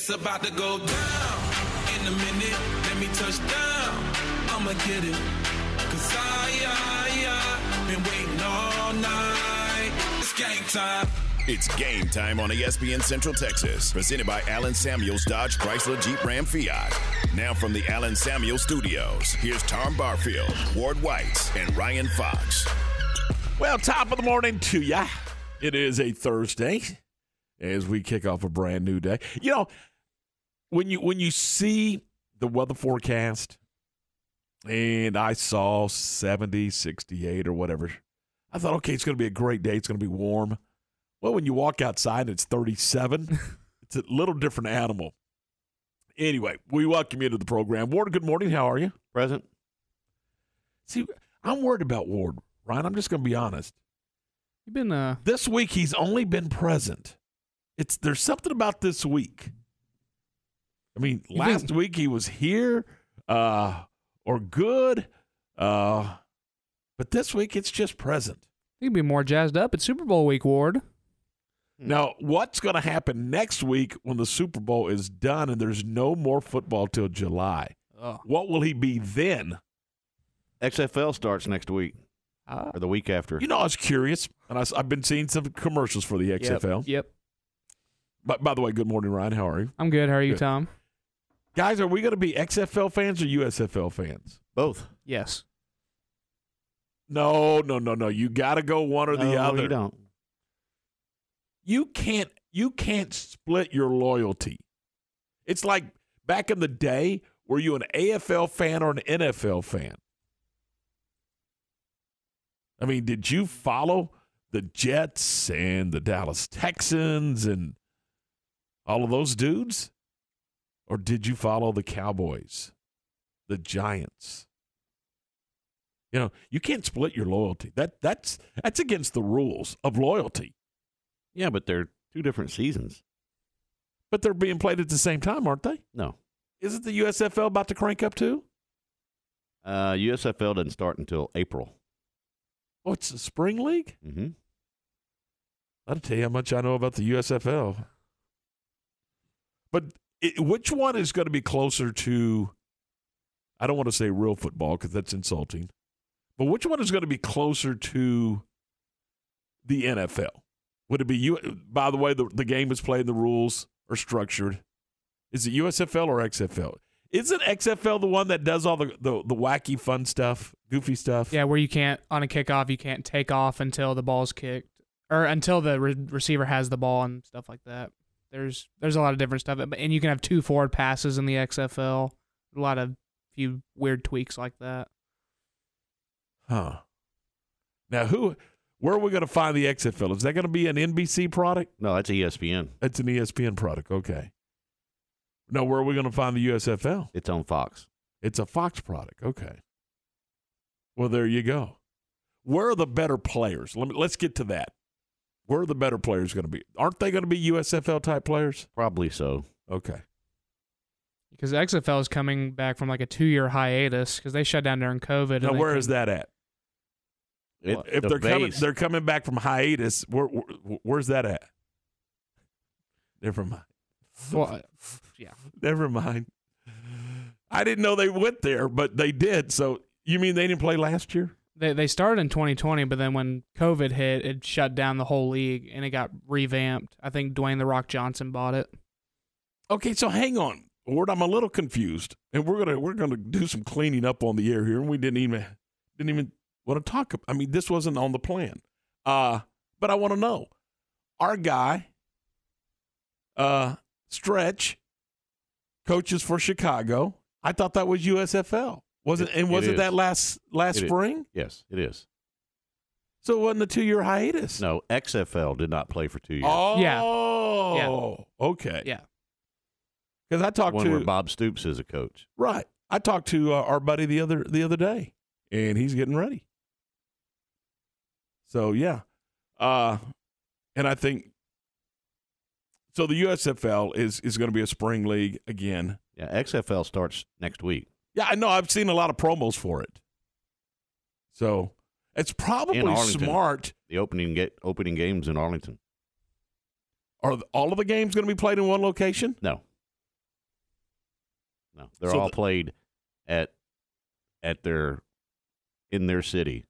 It's about to go down in a minute. Let me touch down. I'ma get it. Cause I, I, I been waiting all night. It's game time. It's game time on ESPN Central Texas, presented by Allen Samuels Dodge Chrysler Jeep Ram Fiat. Now from the Allen Samuels Studios, here's Tom Barfield, Ward White, and Ryan Fox. Well, top of the morning to ya. It is a Thursday as we kick off a brand new day. You know, when you when you see the weather forecast and I saw 70, 68 or whatever, I thought, okay, it's going to be a great day. It's going to be warm. Well, when you walk outside and it's 37, it's a little different animal. Anyway, we welcome you to the program. Ward, good morning. How are you? Present. See, I'm worried about Ward, Ryan. I'm just going to be honest. You've been uh This week he's only been present. It's there's something about this week. I mean, You last think- week he was here, uh, or good, uh, but this week it's just present. He'd be more jazzed up at Super Bowl week, Ward. Now, what's going to happen next week when the Super Bowl is done and there's no more football till July? Oh. What will he be then? XFL starts next week Ah. or the week after. You know, I was curious, and I, have been seeing some commercials for the Yep, XFL. Yep. But by the way, good morning, Ryan. How are you, I'm good. How are you, Good. Tom? Guys? Are we going to be XFL fans or USFL fans? Both. Yes. No, no, no, no. You got to go one or the No, other. You don't. You can't. You can't split your loyalty. It's like back in the day. Were you an AFL fan or an NFL fan? I mean, did you follow the Jets and the Dallas Texans and all of those dudes? Or did you follow the Cowboys, the Giants? You know, you can't split your loyalty. That that's that's against the rules of loyalty. Yeah, but they're two different seasons. But they're being played at the same time, aren't they? No. Isn't the USFL about to crank up too? Uh, USFL doesn't start until April. Oh, it's a spring league? Mm-hmm. I'll tell you how much I know about the USFL. But it, which one is going to be closer to, I don't want to say real football because that's insulting, but which one is going to be closer to the NFL? Would it be you? By the way, the, the game is played, the rules are structured. Is it USFL or XFL? Isn't XFL the one that does all the, the, the wacky, fun stuff, goofy stuff? Yeah, where you can't on a kickoff, you can't take off until the ball's kicked or until the re- receiver has the ball and stuff like that. There's there's a lot of different stuff, but- and you can have two forward passes in the XFL. A lot of few weird tweaks like that. Huh. Now, who? Where are we going to find the XFL? Is that going to be an NBC product? No, that's ESPN. It's an ESPN product. Okay. No, where are we going to find the USFL? It's on Fox. It's a Fox product. Okay. Well, there you go. Where are the better players? Let me, let's get to that. Where are the better players going to be? Aren't they going to be USFL type players? Probably so. Okay. Because XFL is coming back from like a two year hiatus because they shut down during COVID. Now, and they where came- is that at? It, if the they're coming, they're coming back from hiatus. Where, where, where's that at? Never mind. Well, yeah. Never mind. I didn't know they went there, but they did. So you mean they didn't play last year? They they started in 2020, but then when COVID hit, it shut down the whole league and it got revamped. I think Dwayne the Rock Johnson bought it. Okay, so hang on, Ward. I'm a little confused, and we're gonna we're gonna do some cleaning up on the air here, and we didn't even didn't even want to talk. ab- I mean, this wasn't on the plan. Uh, but I want to know, our guy, uh, Stretch, coaches for Chicago. I thought that was USFL. Wasn't It- and wasn't is. that last last It is. spring? Yes, it is. So it wasn't a two year hiatus. No, XFL did not play for two years. Oh, Yeah. okay. Yeah. Because I talked to where Bob Stoops is a coach. Right. I talked to uh, our buddy the other the other day, and he's getting ready. So yeah, uh, and I think so. The USFL is is going to be a spring league again. Yeah, XFL starts next week. Yeah, I know. I've seen a lot of promos for it. So it's probably smart. The opening get opening games in Arlington. Are all of the games going to be played in one location? No, No, they're So all the- played at at their in their city,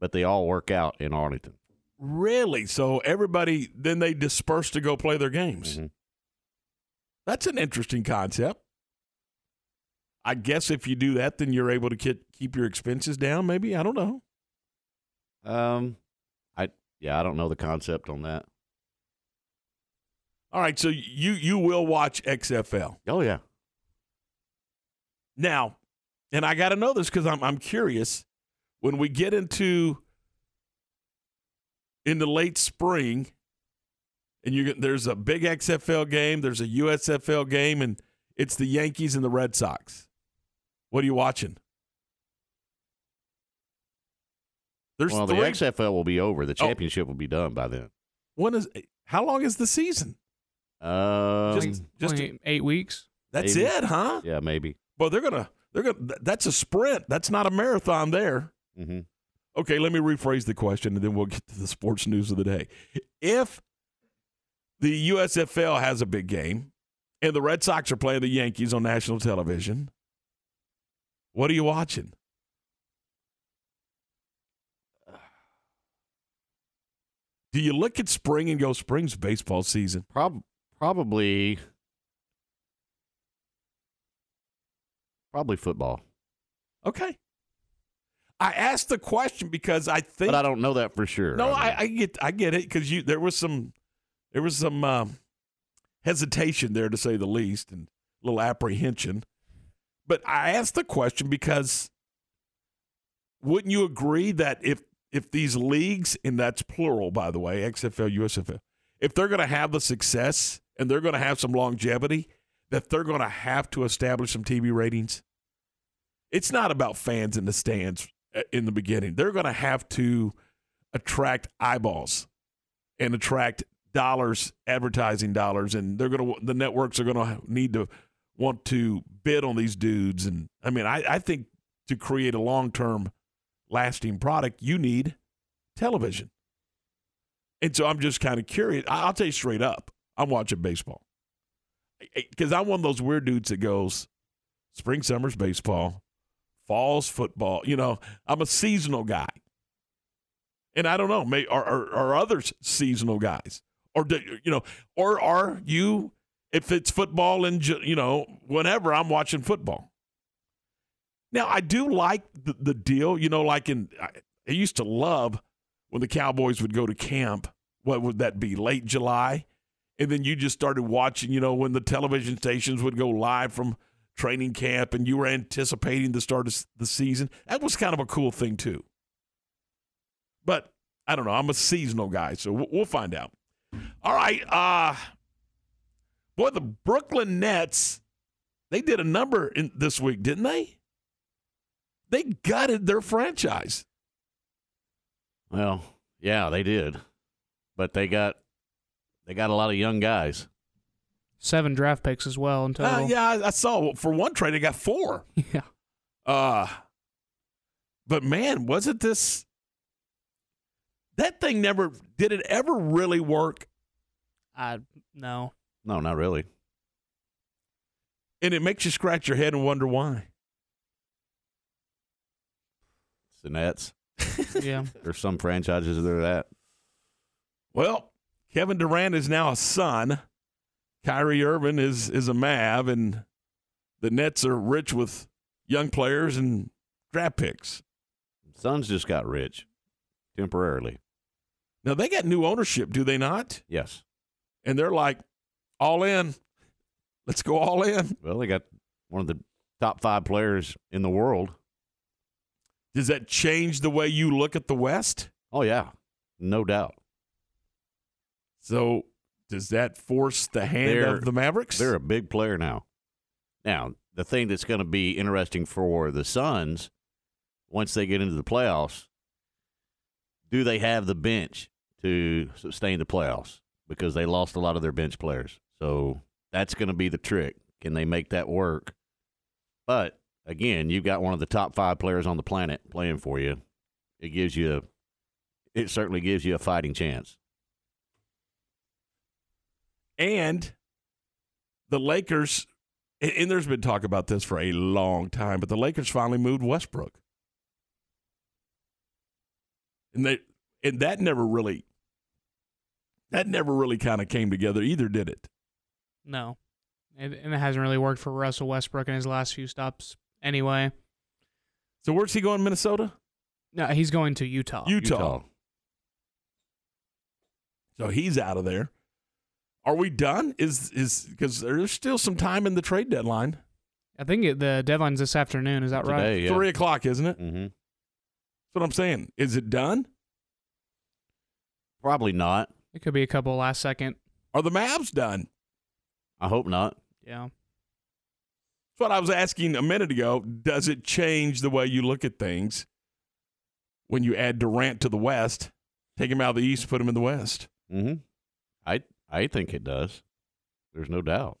but they all work out in Arlington. Really? So everybody then they disperse to go play their games. Mhm. That's an interesting concept. I guess if you do that, then you're able to keep keep your expenses down. Maybe I don't know. Um, I yeah, I don't know the concept on that. All right, so you you will watch XFL Oh yeah, now, and I got to know this because I'm I'm curious. When we get into in the late spring, and you there's a big XFL game, there's a USFL game, and it's the Yankees and the Red Sox. What are you watching? There's well, the. XFL will be over. The Oh. championship will be done by then. when is how long is the season? Um, Just- just Only eight weeks. That's Maybe. it, huh? yeah, maybe. Well, they're gonna they're gonna. That's a sprint. That's not a marathon. There. hmm Okay, let me rephrase the question, and then we'll get to the sports news of the day. If the USFL has a big game, and the Red Sox are playing the Yankees on national television, what are you watching? Do you look at spring and go, "Spring's baseball season"? Prob- probably, probably football. Okay. I asked the question because I think But I don't know that for sure. No, mean, I, I get I get it because you there was some there was some um, hesitation there to say the least and a little apprehension. But I asked the question because wouldn't you agree that if if these leagues and that's plural by the way XFL USFL if they're going to have the success and they're going to have some longevity that they're going to have to establish some TV ratings. It's not about fans in the stands uh, in the beginning. They're going to have to attract eyeballs and attract dollars, advertising dollars, and they're going to the networks are going to need to want to bid on these dudes. And I mean, I, I think to create a long term, lasting product, you need television. And so I'm just kind of curious. I'll tell you straight up, I'm watching baseball because I'm one of those weird dudes that goes spring, summer's baseball, fall's football. You know, I'm a seasonal guy. And I don't know, may are, are, are others seasonal guys? Or, do, you know, or are you, if it's football and, you know, whenever I'm watching football? Now, I do like the, the deal, you know, like in, I, I used to love when the Cowboys would go to camp. What would that be, late July? And then you just started watching, you know, when the television stations would go live from training camp and you were anticipating the start of the season. That was kind of a cool thing, too. But I don't know. I'm a seasonal guy, so we'll find out. All right. Uh, boy, the Brooklyn Nets, they did a number in this week, didn't they? They gutted their franchise. Well, yeah, they did, but they got they got a lot of young guys. Seven draft picks as well in Uh, total. yeah, I, I saw for one trade, they got four. yeah. Uh, but man, wasn't this that thing never did it ever really work? I no. No, not really. And it makes you scratch your head and wonder why. It's the Nets. Yeah. There's some franchises that are that. Well, Kevin Durant is now a son. Kyrie Irving is is a Mav, and the Nets are rich with young players and draft picks. Suns just got rich temporarily. Now they got new ownership, do they not? Yes. And they're like, all in. Let's go all in. Well, they got one of the top five players in the world. Does that change the way you look at the West? Oh yeah, no doubt. So does that force the hand They're- of the Mavericks? They're a big player now. Now, the thing that's going to be interesting for the Suns once they get into the playoffs, do they have the bench to sustain the playoffs? Because they lost a lot of their bench players. So that's going to be the trick. Can they make that work? But again, you've got one of the top five players on the planet playing for you. It gives you, it certainly gives you a fighting chance. and the Lakers and, and there's been talk about this for a long time, but the Lakers finally moved Westbrook, and they and that never really that never really kind of came together either, did it? No, it, and it hasn't really worked for Russell Westbrook in his last few stops. Anyway, So where's he going? Minnesota, no, he's going to Utah. Utah. Utah. So he's out of there. Are we done? Is is because there's still some time in the trade deadline. I think it, the deadline's this afternoon. Is that right? Yeah. Three o'clock, isn't it? hmm That's what I'm saying. Is it done? Probably not. It could be a couple last second. Are the Mavs done? I hope not. Yeah. That's what I was asking a minute ago. Does it change the way you look at things when you add Durant to the West? Take him out of the East, put him in the West. hmm I I think it does. There's no doubt.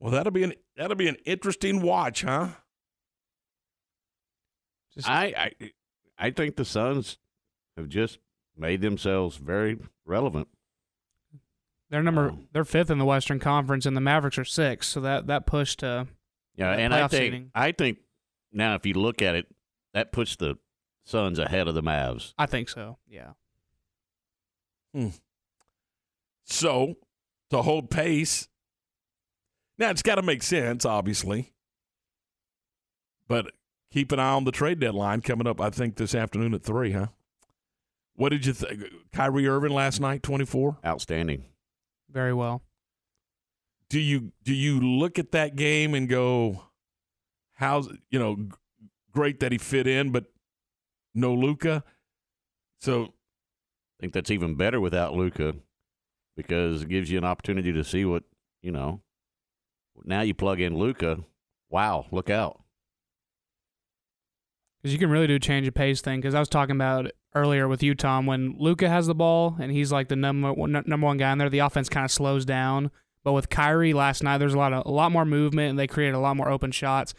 Well, that'll be an that'll be an interesting watch, huh? Just, I I I think the Suns have just made themselves very relevant. They're number. um, they're fifth in the Western Conference, and the Mavericks are sixth. So that that push to Yeah, and I think seeding. I think now if you look at it, that puts the Suns ahead of the Mavs. I think so. Yeah. Hmm. So to hold pace. Now it's got to make sense, obviously. But keep an eye on the trade deadline coming up. I think this afternoon at three, huh? What did you think? Kyrie Irving last night, twenty four. Outstanding. Very well. do you do you look at that game and go, how's you know, g- great that he fit in, but no Luka. So I think that's even better without Luka because it gives you an opportunity to see what you know. Now you plug in Luka. Wow, look out! Because you can really do change of pace thing. Because I was talking about earlier with you, Tom, when Luka has the ball and he's like the number one, number one guy in there, the offense kind of slows down. But with Kyrie last night, there's a lot of a lot more movement, and they created a lot more open shots,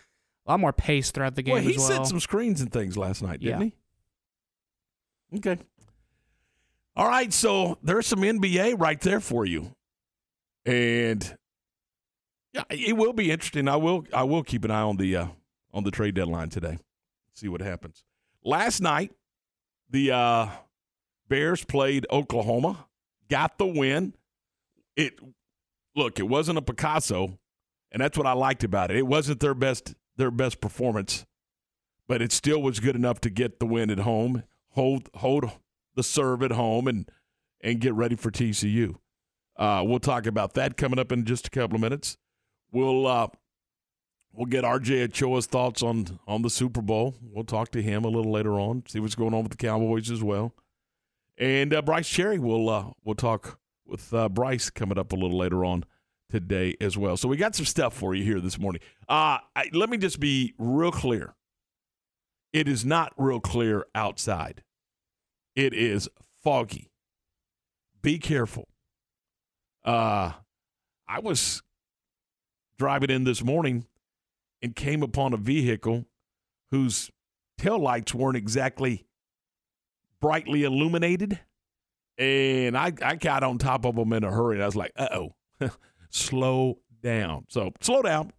a lot more pace throughout the game well, he well. set some screens and things last night, didn't Yeah. he? Okay. All right, so there's some NBA right there for you, and yeah, it will be interesting. I will I will keep an eye on the uh, on the trade deadline today. See what happens. Last night, the uh, Bears played Oklahoma, got the win. It look, it wasn't a Picasso, and that's what I liked about it. It wasn't their best their best performance, but it still was good enough to get the win at home, hold hold the serve at home, and and get ready for TCU. Uh, we'll talk about that coming up in just a couple of minutes. We'll uh, we'll get RJ Ochoa's thoughts on on the Super Bowl. We'll talk to him a little later on, see what's going on with the Cowboys as well. And uh, Brice Cherry, we'll uh, we'll talk with uh, Brice coming up a little later on today as well. So we got some stuff for you here this morning. Uh, I, let me just be real clear. It is not real clear outside. It is foggy. Be careful. Uh, I was driving in this morning and came upon a vehicle whose taillights weren't exactly brightly illuminated. And I, I got on top of them in a hurry. And I was like, uh oh, slow down. So slow down.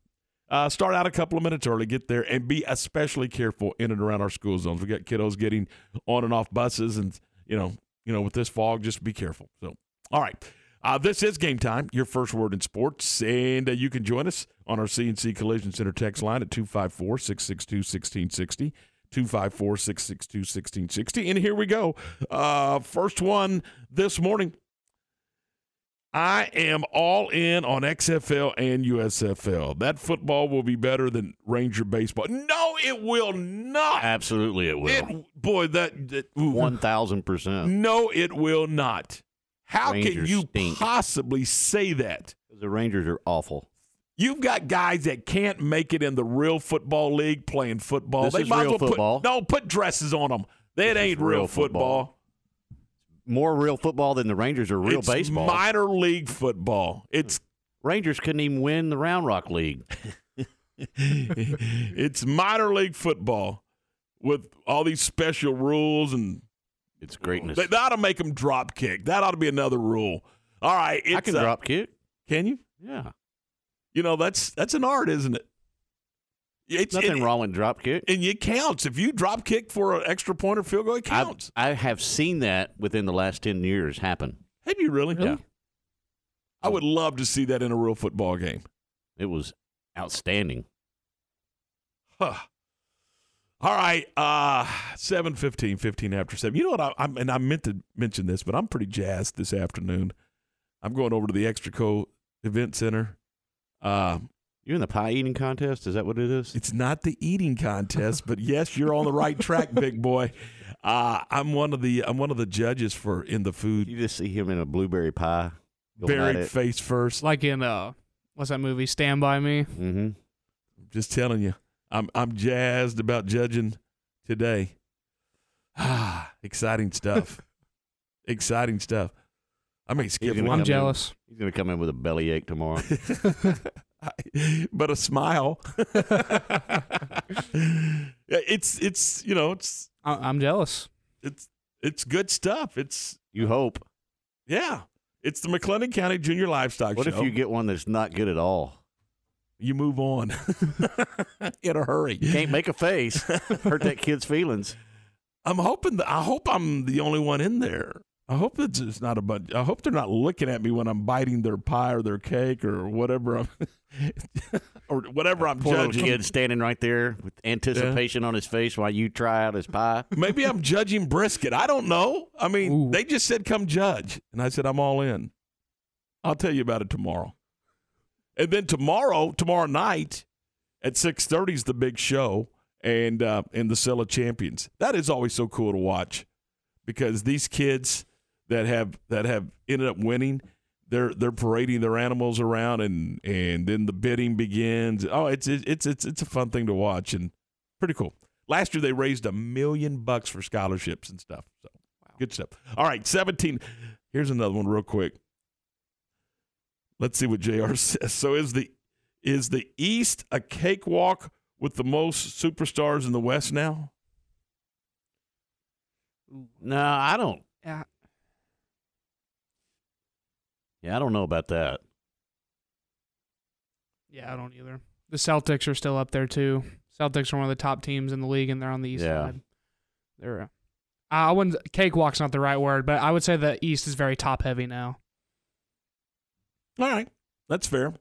Uh, start out a couple of minutes early, get there, and be especially careful in and around our school zones. We got kiddos getting on and off buses, and you know, you know, with this fog, just be careful. So, all right, uh, this is game time. Your first word in sports, and uh, you can join us on our CNC Collision Center text line at 254-662-1660. 254-662-1660. And here we go. Uh, first one this morning. I am all in on XFL and USFL. That football will be better than Ranger baseball. No, it will not. Absolutely, it will. It, boy, that, that. One thousand percent. No, it will not. How can you stink. possibly say that? The Rangers are awful. You've got guys that can't make it in the real football league playing football. This they is might real well football. Put, no, put dresses on them. That This ain't real, real football. football. More real football than the Rangers are real it's baseball. minor league football. It's Rangers couldn't even win the Round Rock League. it's minor league football with all these special rules and It's greatness. That, that ought to make them drop kick. That ought to be another rule. All right, I can uh, drop kick. Can you? Yeah. You know, that's that's an art, isn't it? It's Nothing it- wrong with drop kick. And it counts. If you drop kick for an extra point or field goal, it I, counts. I have seen that within the last 10 years happen. Have you really? Yeah. I would love to see that in a real football game. It was outstanding. Huh. All right, uh, 7 15, 15 after 7. You know what? I, I'm, and I meant to mention this, but I'm pretty jazzed this afternoon. I'm going over to the Extraco Event Center. Uh, You in the pie eating contest? Is that what it is? it's not the eating contest, but yes, you're on the right track, big boy. Uh, I'm one of the I'm one of the judges for in the food. You just see him in a blueberry pie. going Buried face first. Like in uh, what's that movie? Stand by Me. Mm-hmm. Just telling you, I'm I'm jazzed about judging today. Ah, exciting stuff. exciting stuff. I mean, skip I'm come in. jealous. He's going to come in with a bellyache tomorrow. but a smile. It's it's you know it's I- I'm jealous. it's it's good stuff. It's you hope. yeah. It's the McLennan County Junior Livestock What Show. What if you get one that's not good at all? You move on in a hurry? You Can't make a face. Hurt that kid's feelings. I'm hoping that I hope I'm the only one in there. I hope it's not a bunch. I hope they're not looking at me when I'm biting their pie or their cake or whatever I'm or whatever I'm Poor little judging. kid standing right there with anticipation on his face while you try out his pie. Maybe I'm judging brisket. I don't know. I mean, Ooh. they just said come judge, and I said I'm all in. I'll tell you about it tomorrow. And then tomorrow, tomorrow night at six thirty is the big show, and uh, in the of Champions. That is always so cool to watch because these kids that have that have ended up winning, they're they're parading their animals around, and and then the bidding begins. Oh, it's it's it's it's a fun thing to watch and pretty cool. Last year they raised a million bucks for scholarships and stuff. So good stuff. All right, seventeen. Here's another one real quick. Let's see what Jr. says. So is the is the East a cakewalk with the most superstars in the West now? No, I don't. Yeah. Yeah, I don't know about that. Yeah, I don't either. The Celtics are still up there too. Celtics are one of the top teams in the league, and they're on the east Yeah. side. They're. Uh, I wouldn't. Cakewalk's not the right word, but I would say the East is very top heavy now. All right, that's fair.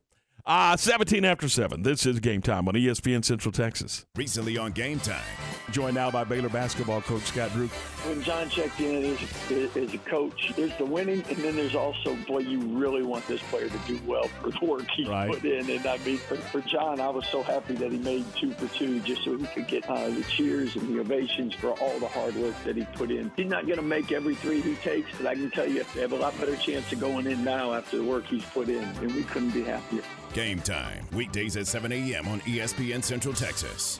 Uh, 17 after 7. This is game time on ESPN Central Texas. Recently on Game Time. Joined now by Baylor basketball coach Scott Drew. when John checked in as, as a coach, there's the winning, and then there's also, boy, you really want this player to do well for the work he Right. put in. And I mean, for, for John, I was so happy that he made two for two just so he could get uh, the cheers and the ovations for all the hard work that he put in. He's not going to make every three he takes, but I can tell you they have a lot better chance of going in now after the work he's put in, and we couldn't be happier. Game Time. Weekdays at 7 a.m. on ESPN Central Texas.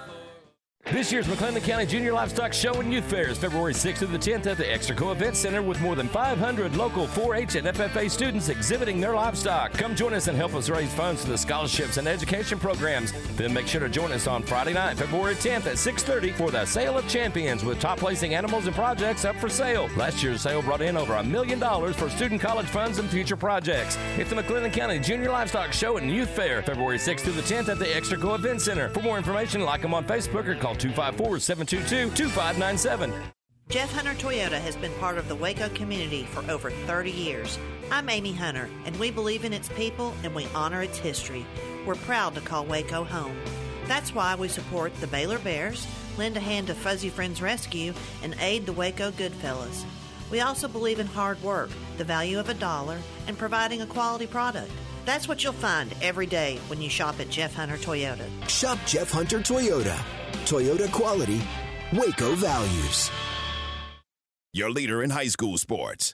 This year's McLennan County Junior Livestock Show and Youth Fair is February 6th through the 10th at the Extraco Event Center with more than 500 local 4-H and FFA students exhibiting their livestock. Come join us and help us raise funds for the scholarships and education programs. Then make sure to join us on Friday night, February 10th at 6:30 for the Sale of Champions with top placing animals and projects up for sale. Last year's sale brought in over a million dollars for student college funds and future projects. It's the McLennan County Junior Livestock Show and Youth Fair, February 6th through the 10th at the Extraco Event Center. For more information, like them on Facebook or call 254-722-2597. Jeff Hunter Toyota has been part of the Waco community for over 30 years. I'm Amy Hunter, and we believe in its people and we honor its history. We're proud to call Waco home. That's why we support the Baylor Bears, lend a hand to Fuzzy Friends Rescue, and aid the Waco Goodfellas. We also believe in hard work, the value of a dollar, and providing a quality product. That's what you'll find every day when you shop at Jeff Hunter Toyota. Shop Jeff Hunter Toyota. Toyota quality, Waco values. Your leader in high school sports.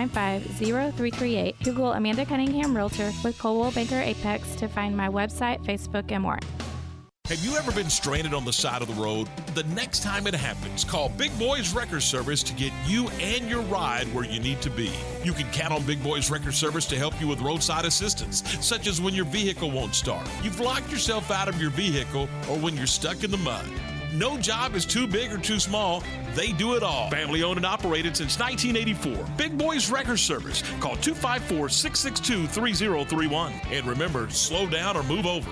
0338. Google Amanda Cunningham Realtor with Coldwell Banker Apex to find my website, Facebook, and more. Have you ever been stranded on the side of the road? The next time it happens, call Big Boys Wrecker Service to get you and your ride where you need to be. You can count on Big Boys Wrecker Service to help you with roadside assistance, such as when your vehicle won't start, you've locked yourself out of your vehicle, or when you're stuck in the mud. No job is too big or too small. They do it all. Family owned and operated since 1984. Big Boys Wrecker Service. Call 254 662 3031. And remember, slow down or move over.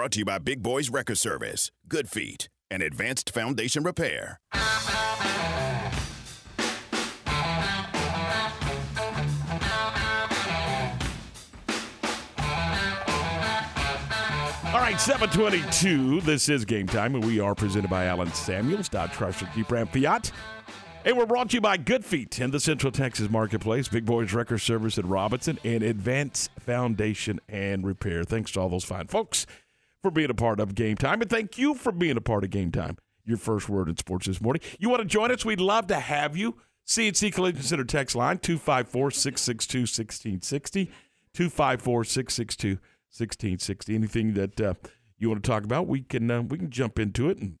brought to you by Big Boys Wrecker Service, Good Feet, and Advanced Foundation Repair. All right, 722. This is game time, and we are presented by Allen Samuels, Dodge Chrysler Jeep Ram Fiat. And we're brought to you by Good Feet in the Central Texas Marketplace, Big Boys Wrecker Service at Robinson, and Advanced Foundation and Repair. Thanks to all those fine folks for being a part of Game Time, and thank you for being a part of Game Time. Your first word in sports this morning. You want to join us? We'd love to have you. CNC Collision Center text line 254 662 1660. 254 662 1660. Anything that uh, you want to talk about, we can uh, we can jump into it and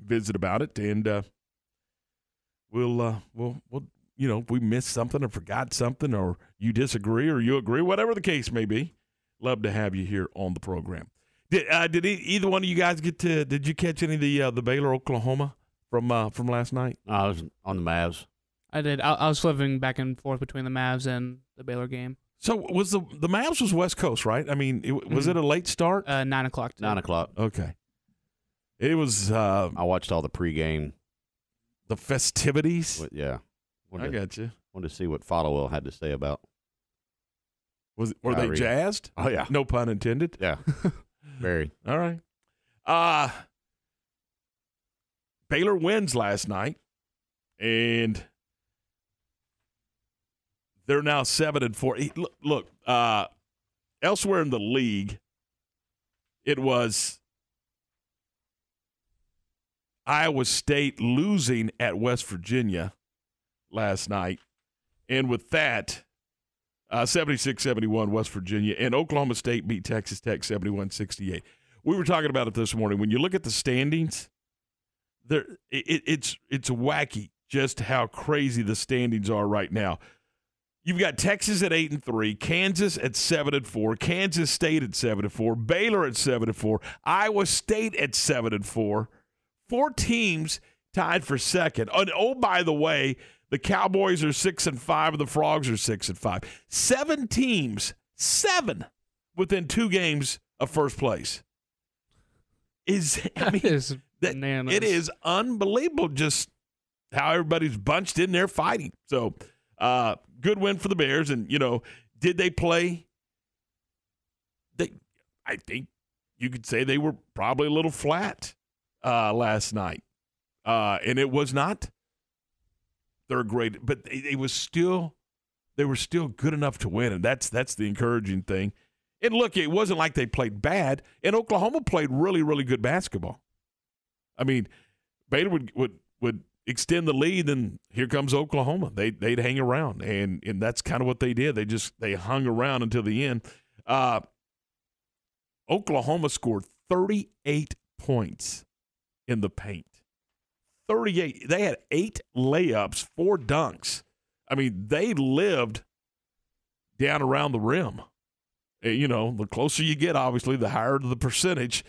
visit about it, and uh, we'll uh, we'll we'll you know if we missed something or forgot something or you disagree or you agree, whatever the case may be. Love to have you here on the program. Did uh, did e- either one of you guys get to? Did you catch any of the uh, the Baylor Oklahoma from uh, from last night? I was on the Mavs. I did. I, I was flipping back and forth between the Mavs and the Baylor game. So was the the Mavs was West Coast, right? I mean, it, was it a late start? Uh, nine o'clock. Nine o'clock. Okay. It was. Uh, I watched all the pregame. The festivities. What, yeah. I Wanted to- got you. Wanted to see what Followell had to say about. Was were they jazzed? Oh yeah. No pun intended. Yeah. Very. All right. Uh Baylor wins last night, and they're now seven and four. Look, look uh, elsewhere in the league, it was Iowa State losing at West Virginia last night, and with that, uh, 76-71 West Virginia, and Oklahoma State beat Texas Tech 71-68. We were talking about it this morning. When you look at the standings, there it, it's it's wacky just how crazy the standings are right now. You've got Texas at eight and three, Kansas at seven and four, Kansas State at seven and four, Baylor at seven and four, Iowa State at seven and four. Four teams tied for second. And oh, by the way, the Cowboys are six and five, and the Frogs are six and five. Seven teams, seven within two games of first place. Is I mean, is that- it is unbelievable just how everybody's bunched in there fighting. So, uh, good win for the Bears. And you know, did they play? They, I think you could say they were probably a little flat uh, last night, uh, and it was not. They're great, but it, it was still they were still good enough to win, and that's that's the encouraging thing. And look, it wasn't like they played bad, and Oklahoma played really, really good basketball. I mean, Baylor would would would extend the lead, and here comes Oklahoma. They they'd hang around, and and that's kind of what they did. They just they hung around until the end. Uh, Oklahoma scored 38 points in the paint. 38. They had eight layups, four dunks. I mean, they lived down around the rim. Uh, You know, the closer you get, obviously, the higher the percentage.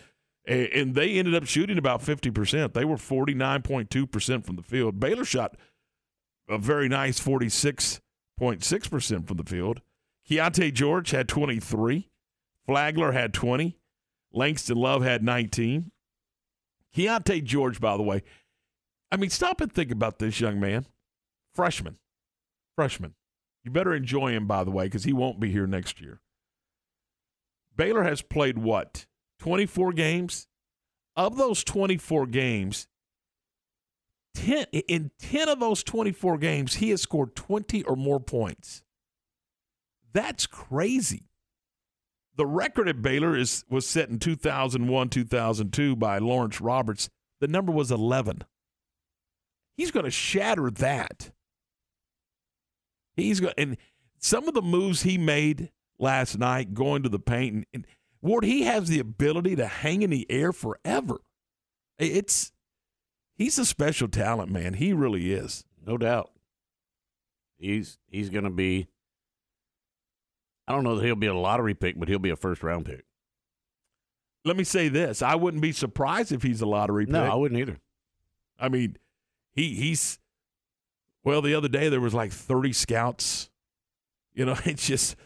And they ended up shooting about 50%. They were 49.2% from the field. Baylor shot a very nice 46.6% from the field. Keyonte George had 23. Flagler had 20. Langston Love had 19. Keyonte George, by the way, I mean, stop and think about this young man. Freshman. Freshman. You better enjoy him, by the way, because he won't be here next year. Baylor has played what? 24 games? Of those 24 games, 10, in 10 of those 24 games, he has scored 20 or more points. That's crazy. The record at Baylor is was set in 2001, 2002 by Lawrence Roberts. The number was 11. He's going to shatter that. He's going and some of the moves he made last night going to the paint and, and Ward he has the ability to hang in the air forever. It's he's a special talent, man. He really is. No doubt. He's he's going to be. I don't know that he'll be a lottery pick, but he'll be a first round pick. Let me say this: I wouldn't be surprised if he's a lottery pick. No, I wouldn't either. I mean, he he's well. The other day there was like thirty scouts. You know, it's just.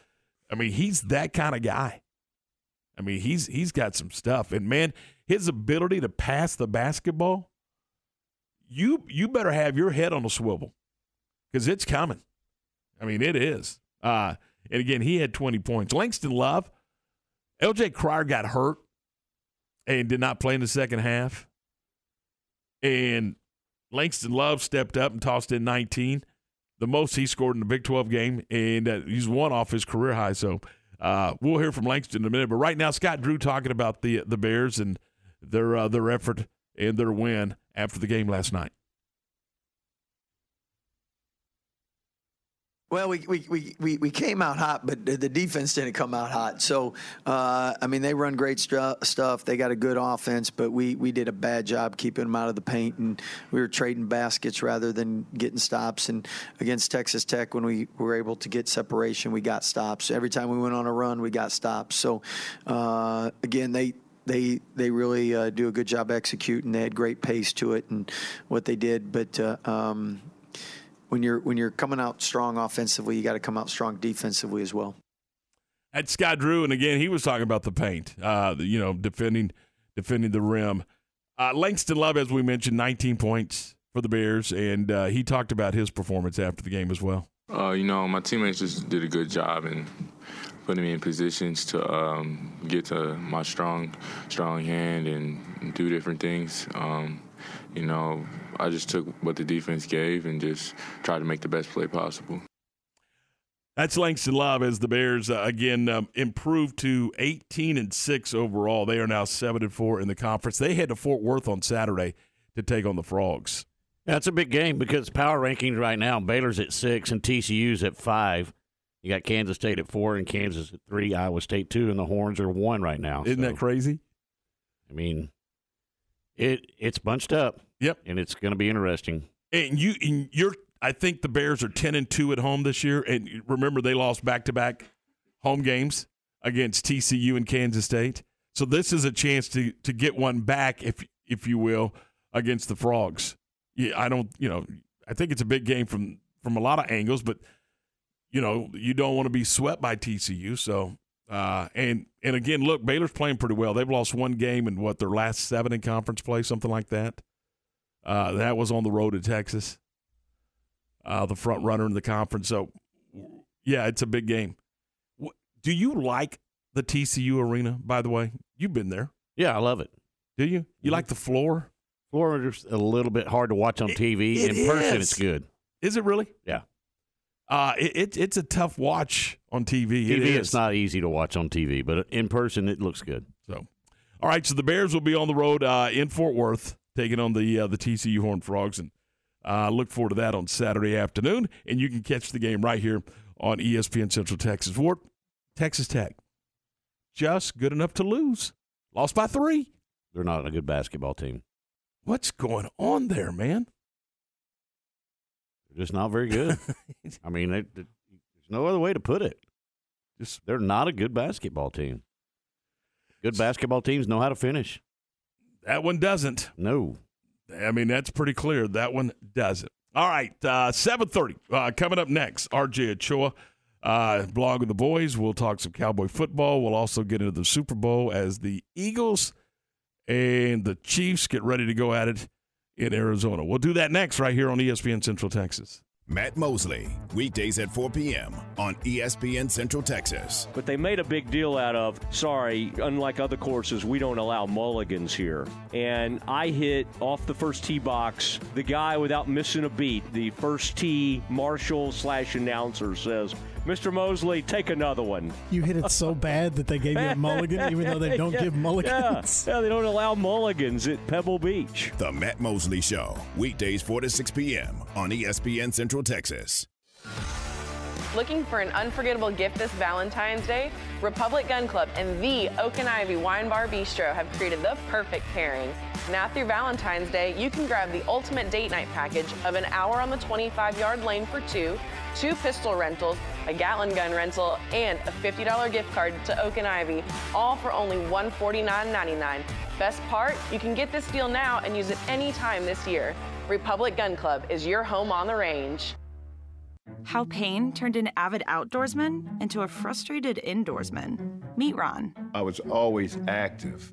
I mean, he's that kind of guy. I mean, he's he's got some stuff, and man, his ability to pass the basketball. You you better have your head on a swivel, because it's coming. I mean, it is. Uh, and again, he had twenty points. Langston Love, L.J. Cryer got hurt and did not play in the second half. And Langston Love stepped up and tossed in 19, the most he scored in the Big 12 game, and uh, he's one off his career high. So uh, we'll hear from Langston in a minute. But right now, Scott Drew talking about the the Bears and their uh, their effort and their win after the game last night. Well, we, we, we, we, came out hot, but the defense didn't come out hot. So, uh, I mean, they run great stuff. They got a good offense, but we, we did a bad job keeping them out of the paint, and we were trading baskets rather than getting stops. And against Texas Tech, when we were able to get separation, we got stops. Every time we went on a run, we got stops. So, uh, again, they they they really uh, do a good job executing. They had great pace to it and what they did, but. Uh, um, when you're when you're coming out strong offensively, you got to come out strong defensively as well. At Scott Drew, and again, he was talking about the paint, uh, you know, defending defending the rim. Uh, Langston Love, as we mentioned, 19 points for the Bears, and uh, he talked about his performance after the game as well. Uh, you know, my teammates just did a good job in putting me in positions to um, get to my strong, strong hand and do different things. Um, you know, I just took what the defense gave and just tried to make the best play possible. That's Langston Love as the Bears uh, again um, improved to 18 and six overall. They are now seven and four in the conference. They head to Fort Worth on Saturday to take on the Frogs. That's a big game because power rankings right now, Baylor's at six and TCU's at five. You got Kansas State at four and Kansas at three, Iowa State two, and the Horns are one right now. Isn't So, that crazy? I mean, it it's bunched up. Yep, and it's going to be interesting. And you, and you're, I think the Bears are 10 and two at home this year. And remember, they lost back to back home games against TCU and Kansas State. So this is a chance to to get one back, if if you will, against the Frogs. Yeah, I don't, you know, I think it's a big game from from a lot of angles, but you know, you don't want to be swept by TCU. So, uh, and and again, look, Baylor's playing pretty well. They've lost one game in what their last seven in conference play, something like that. Uh, that was on the road to Texas. Uh, the front runner in the conference. So, yeah, it's a big game. Do you like the TCU arena? By the way, you've been there. Yeah, I love it. Do you? You like the floor? Floor is a little bit hard to watch on TV. it In person, it's good. Is it really? Yeah. Uh, it, it, it's a tough watch on TV. TV, is. it's not easy to watch on TV, but in person, it looks good. So, all right. So the Bears will be on the road uh, in Fort Worth, taking on the uh, the TCU Horned Frogs, and uh, look forward to that on Saturday afternoon. And you can catch the game right here on ESPN Central Texas. Ward, Texas Tech, just good enough to lose, lost by three. They're not a good basketball team. What's going on there, man? They're just not very good. I mean, they, no other way to put it. Just they're not a good basketball team. Good basketball teams know how to finish. That one doesn't. No. I mean, that's pretty clear. That one doesn't. All right, uh, 7.30. Uh, coming up next, RJ Ochoa, uh, blog of the boys. We'll talk some Cowboy football. We'll also get into the Super Bowl as the Eagles and the Chiefs get ready to go at it in Arizona. We'll do that next right here on ESPN Central Texas. Matt Mosley, weekdays at 4 p.m. on ESPN Central Texas. But they made a big deal out of, sorry, unlike other courses, we don't allow mulligans here. And I hit off the first tee box. The guy, without missing a beat, the first tee marshal slash announcer says, Mr. Mosley, take another one. You hit it so bad that they gave you a mulligan, even though they don't Yeah, give mulligans. Yeah, yeah, they don't allow mulligans at Pebble Beach. The Matt Mosley Show, weekdays 4 to 6 p.m. on ESPN Central Texas. Looking for an unforgettable gift this Valentine's Day? Republic Gun Club and the Oak and Ivy Wine Bar Bistro have created the perfect pairing. Now through Valentine's Day, you can grab the ultimate date night package of an hour on the 25 yard lane for two, two pistol rentals, a Gatling gun rental, and a $50 gift card to Oak and Ivy, all for only $149.99. Best part, you can get this deal now and use it anytime this year. Republic Gun Club is your home on the range. How pain turned an avid outdoorsman into a frustrated indoorsman. Meet Ron. I was always active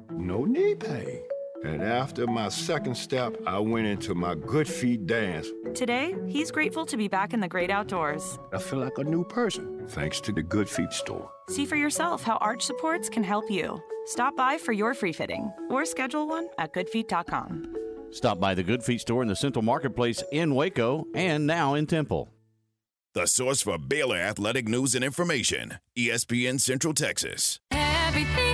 no knee pain. And after my second step, I went into my Good Feet dance. Today, he's grateful to be back in the great outdoors. I feel like a new person, thanks to the Good Feet store. See for yourself how arch supports can help you. Stop by for your free fitting or schedule one at goodfeet.com. Stop by the Good Feet store in the Central Marketplace in Waco and now in Temple. The source for Baylor athletic news and information, ESPN Central Texas. Everything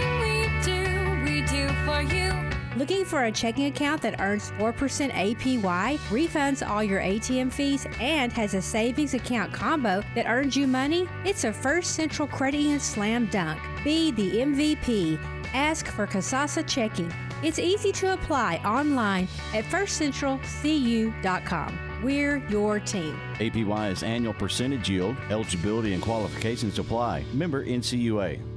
Looking for a checking account that earns 4% APY, refunds all your ATM fees, and has a savings account combo that earns you money? It's a First Central Credit Union slam dunk. Be the MVP. Ask for Kasasa Checking. It's easy to apply online at firstcentralcu.com. We're your team. APY is annual percentage yield. Eligibility and qualifications apply. Member NCUA.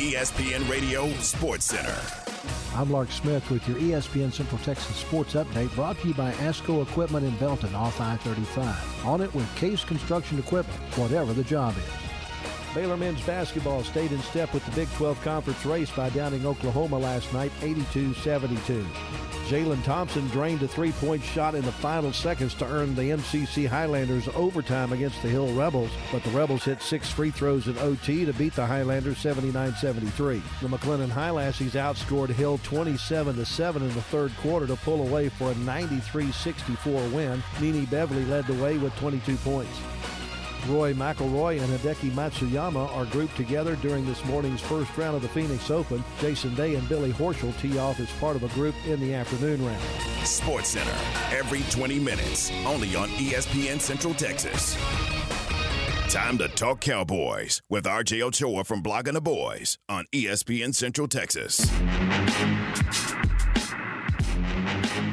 ESPN Radio Sports Center. I'm Lark Smith with your ESPN Central Texas Sports Update brought to you by ASCO Equipment in Belton off I-35. On it with Case Construction Equipment, whatever the job is. Baylor men's basketball stayed in step with the Big 12 Conference race by downing Oklahoma last night 82-72. Jalen Thompson drained a three-point shot in the final seconds to earn the MCC Highlanders overtime against the Hill Rebels, but the Rebels hit six free throws in OT to beat the Highlanders 79-73. The McLennan Highlassies outscored Hill 27-7 in the third quarter to pull away for a 93-64 win. Nene Beverly led the way with 22 points. Rory McIlroy and Hideki Matsuyama are grouped together during this morning's first round of the Phoenix Open. Jason Day and Billy Horschel tee off as part of a group in the afternoon round. Sports Center, every 20 minutes, only on ESPN Central Texas. Time to talk Cowboys with RJ Ochoa from Blogging the Boys on ESPN Central Texas.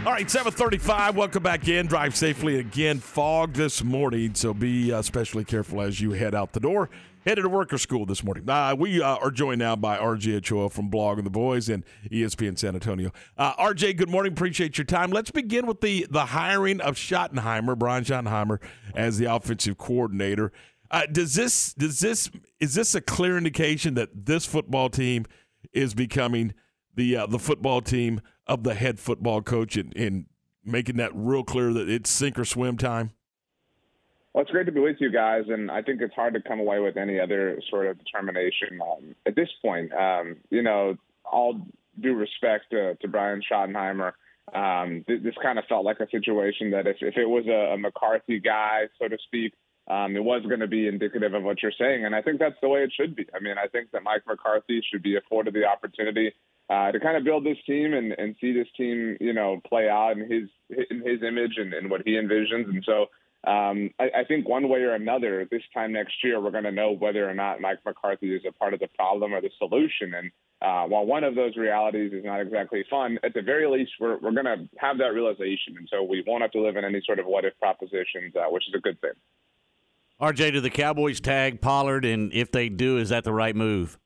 All right, 735. Welcome back in. Drive safely again. Fog this morning, so be uh, especially careful as you head out the door. Headed to worker school this morning. Uh, we uh, are joined now by RJ Ochoa from Blogging the Boys and ESPN San Antonio. Uh, RJ, good morning. Appreciate your time. Let's begin with the the hiring of Schottenheimer, Brian Schottenheimer, as the offensive coordinator. Uh, does this does this is this a clear indication that this football team is becoming the uh, the football team of the head football coach and, and making that real clear that it's sink or swim time? Well, it's great to be with you guys, and I think it's hard to come away with any other sort of determination um, at this point. Um, you know, all due respect to, to Brian Schottenheimer, um, th- this kind of felt like a situation that if, if it was a, a McCarthy guy, so to speak, um, it was going to be indicative of what you're saying. And I think that's the way it should be. I mean, I think that Mike McCarthy should be afforded the opportunity uh, to kind of build this team and, and see this team, you know, play out in his in his image and, and what he envisions. And so um, I, I think one way or another, this time next year, we're going to know whether or not Mike McCarthy is a part of the problem or the solution. And uh, while one of those realities is not exactly fun, at the very least, we're, we're going to have that realization. And so we won't have to live in any sort of what if propositions, uh, which is a good thing. RJ, do the Cowboys tag Pollard? And if they do, is that the right move?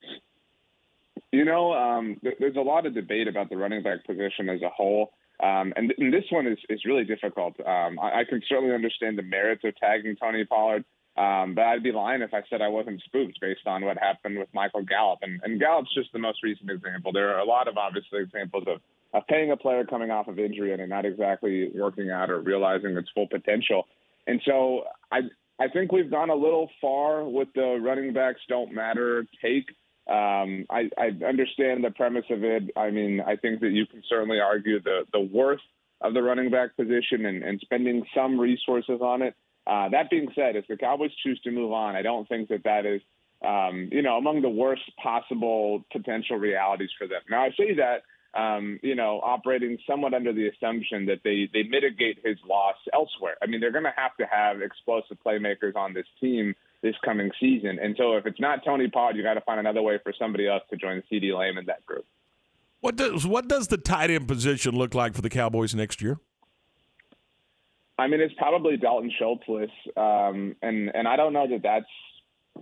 You know, um, th- there's a lot of debate about the running back position as a whole. Um, and, th- and, this one is, is really difficult. Um, I-, I, can certainly understand the merits of tagging Tony Pollard, um, but I'd be lying if I said I wasn't spooked based on what happened with Michael Gallup. And, and Gallup's just the most recent example. There are a lot of obviously examples of, of paying a player coming off of injury and not exactly working out or realizing its full potential. And so I, I think we've gone a little far with the running backs don't matter take. Um, I, I understand the premise of it. I mean, I think that you can certainly argue the, the worth of the running back position and, and spending some resources on it. Uh, that being said, if the Cowboys choose to move on, I don't think that that is, um, you know, among the worst possible potential realities for them. Now, I say that um, you know, operating somewhat under the assumption that they they mitigate his loss elsewhere. I mean, they're going to have to have explosive playmakers on this team this coming season, and so if it's not Tony Pollard, you got to find another way for somebody else to join CeeDee Lamb in that group. What does what does the tight end position look like for the Cowboys next year? I mean, it's probably Dalton Schultz, um, and and I don't know that that's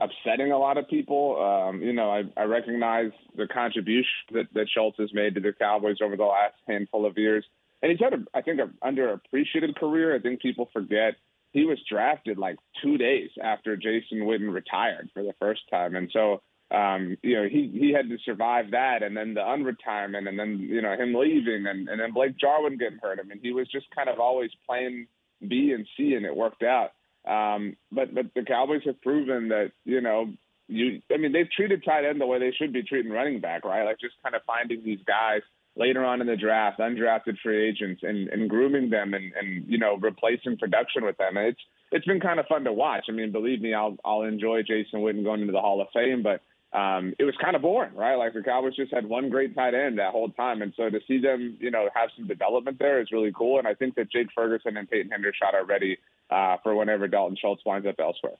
upsetting a lot of people. Um, you know, I, I recognize the contribution that, that Schultz has made to the Cowboys over the last handful of years. And he's had, a, I think, an underappreciated career. I think people forget he was drafted like two days after Jason Witten retired for the first time. And so, um, you know, he, he had to survive that and then the unretirement and then, you know, him leaving and, and then Blake Jarwin getting hurt. I mean, he was just kind of always playing B and C and it worked out. Um, but but the Cowboys have proven that you know you. I mean, they've treated tight end the way they should be treating running back, right? Like just kind of finding these guys later on in the draft, undrafted free agents, and, and grooming them and, and you know replacing production with them. And it's it's been kind of fun to watch. I mean, believe me, I'll I'll enjoy Jason Witten going into the Hall of Fame, but um, it was kind of boring, right? Like the Cowboys just had one great tight end that whole time, and so to see them, you know, have some development there is really cool. And I think that Jake Ferguson and Peyton Hendershot are ready uh, for whenever Dalton Schultz winds up elsewhere.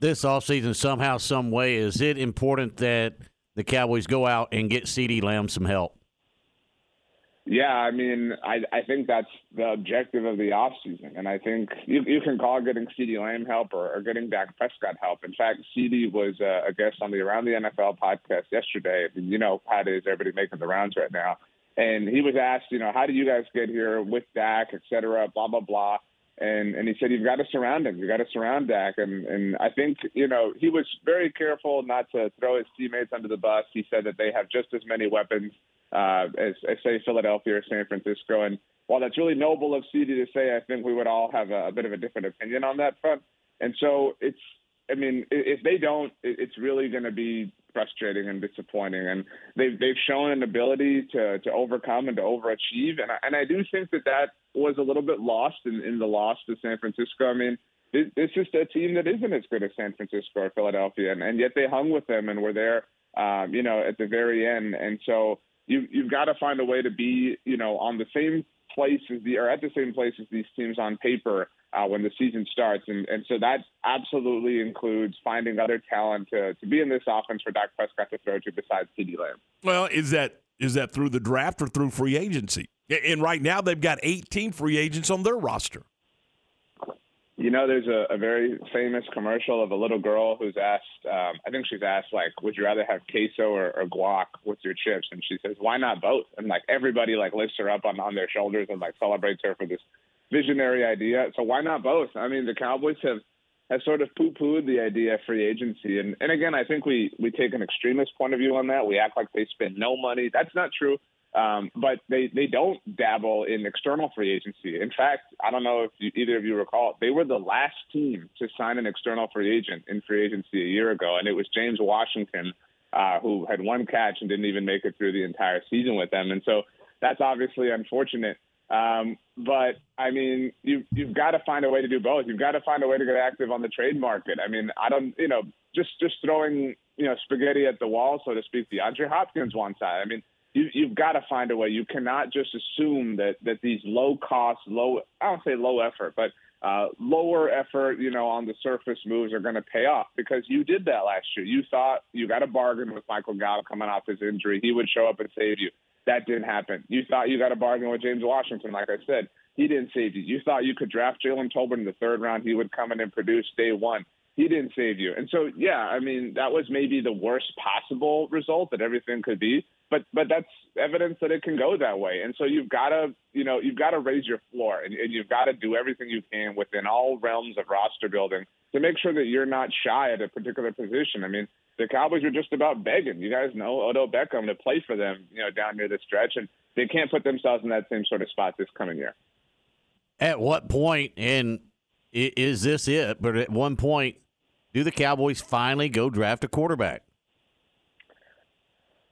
This offseason, somehow, some way, is it important that the Cowboys go out and get CeeDee Lamb some help? Yeah, I mean, I I think that's the objective of the offseason. And I think you, you can call getting CeeDee Lamb help or, or getting Dak Prescott help. In fact, CeeDee was uh, a guest on the Around the NFL podcast yesterday. You know, Pat is everybody making the rounds right now. And he was asked, you know, how do you guys get here with Dak, et cetera, blah, blah, blah. And and he said you've got to surround him. You got to surround Dak. And and I think you know he was very careful not to throw his teammates under the bus. He said that they have just as many weapons uh, as, as say Philadelphia or San Francisco. And while that's really noble of CeeDee to say, I think we would all have a, a bit of a different opinion on that front. And so it's, I mean, if they don't, it's really going to be frustrating and disappointing. And they've they've shown an ability to to overcome and to overachieve. And I, and I do think that that was a little bit lost in, in the loss to San Francisco. I mean, this, this is a team that isn't as good as San Francisco or Philadelphia, and, and yet they hung with them and were there, um, you know, at the very end. And so you you've got to find a way to be, you know, on the same place as the or at the same place as these teams on paper uh, when the season starts, and and so that absolutely includes finding other talent to to be in this offense for Dak Prescott to throw to besides CeeDee Lamb. Well, is that is that through the draft or through free agency? And right now they've got 18 free agents on their roster. You know, there's a, a very famous commercial of a little girl who's asked, um, I think she's asked, like, would you rather have queso or, or guac with your chips? And she says, why not both? And like everybody like lifts her up on, on their shoulders and like celebrates her for this visionary idea. So why not both? I mean, the Cowboys have have sort of poo-pooed the idea of free agency, and and again, I think we we take an extremist point of view on that. We act like they spend no money. That's not true. Um, but they, they don't dabble in external free agency. In fact, I don't know if you, either of you recall, they were the last team to sign an external free agent in free agency a year ago, and it was James Washington, uh, who had one catch and didn't even make it through the entire season with them. And so that's obviously unfortunate. Um, but I mean, you, you've got to find a way to do both. You've got to find a way to get active on the trade market. I mean, I don't, you know, just just throwing you know spaghetti at the wall, so to speak. DeAndre Hopkins one side. I mean you, you've got to find a way. You cannot just assume that that these low cost, low I don't say low effort, but uh, lower effort, you know, on the surface moves are going to pay off because you did that last year. You thought you got a bargain with Michael Gallup coming off his injury; he would show up and save you. That didn't happen. You thought you got a bargain with James Washington, like I said, he didn't save you. You thought you could draft Jalen Tolbert in the third round; he would come in and produce day one he didn't save you. And so, yeah, I mean, that was maybe the worst possible result that everything could be. But but that's evidence that it can go that way. And so you've got to, you know, you've got to raise your floor and, and you've got to do everything you can within all realms of roster building to make sure that you're not shy at a particular position. I mean, the Cowboys are just about begging. You guys know Odell Beckham to play for them, you know, down near the stretch, and they can't put themselves in that same sort of spot this coming year. At what point, and is this it? But at one point, do the Cowboys finally go draft a quarterback?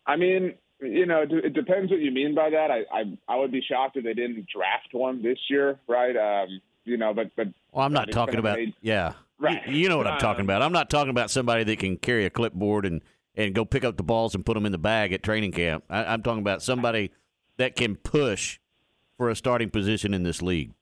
I mean, you know, it depends what you mean by that. I I, I would be shocked if they didn't draft one this year, right? Um, you know, but but well, I'm not talking about made, yeah, right. You, you know what I'm talking about. I'm not talking about somebody that can carry a clipboard and and go pick up the balls and put them in the bag at training camp. I, I'm talking about somebody that can push for a starting position in this league.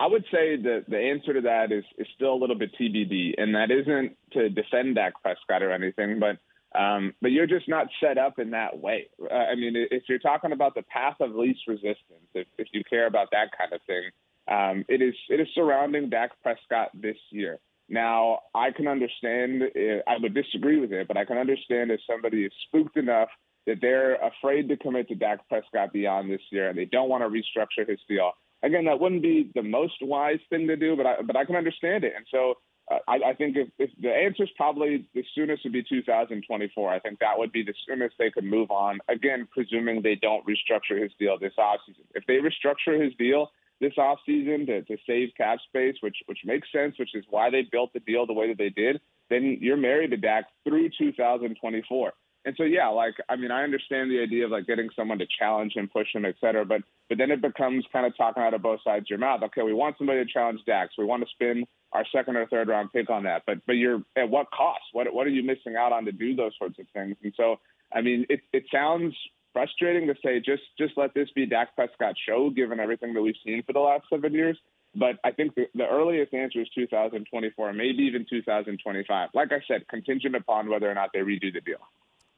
I would say that the answer to that is, is still a little bit TBD, and that isn't to defend Dak Prescott or anything, but um, but you're just not set up in that way. Uh, I mean, if you're talking about the path of least resistance, if, if you care about that kind of thing, um, it is it is surrounding Dak Prescott this year. Now, I can understand. Uh, I would disagree with it, but I can understand if somebody is spooked enough that they're afraid to commit to Dak Prescott beyond this year, and they don't want to restructure his deal again, that wouldn't be the most wise thing to do, but I, but I can understand it. And so I, I think if, if the answer is probably the soonest would be 2024. I think that would be the soonest they could move on. Again, presuming they don't restructure his deal this offseason. If they restructure his deal this offseason to, to save cap space, which which makes sense, which is why they built the deal the way that they did, then you're married to Dak through 2024. And so, yeah, like I mean, I understand the idea of like getting someone to challenge him, push him, et cetera. But but then it becomes kind of talking out of both sides of your mouth. Okay, we want somebody to challenge Dax. We want to spend our second or third round pick on that. But but you're at what cost? What what are you missing out on to do those sorts of things? And so, I mean, it it sounds frustrating to say just just let this be Dak Prescott's show, given everything that we've seen for the last seven years. But I think the, the earliest answer is 2024, maybe even 2025. Like I said, contingent upon whether or not they redo the deal.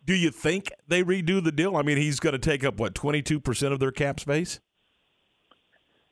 Do you think they redo the deal? I mean, he's going to take up what twenty two percent of their cap space.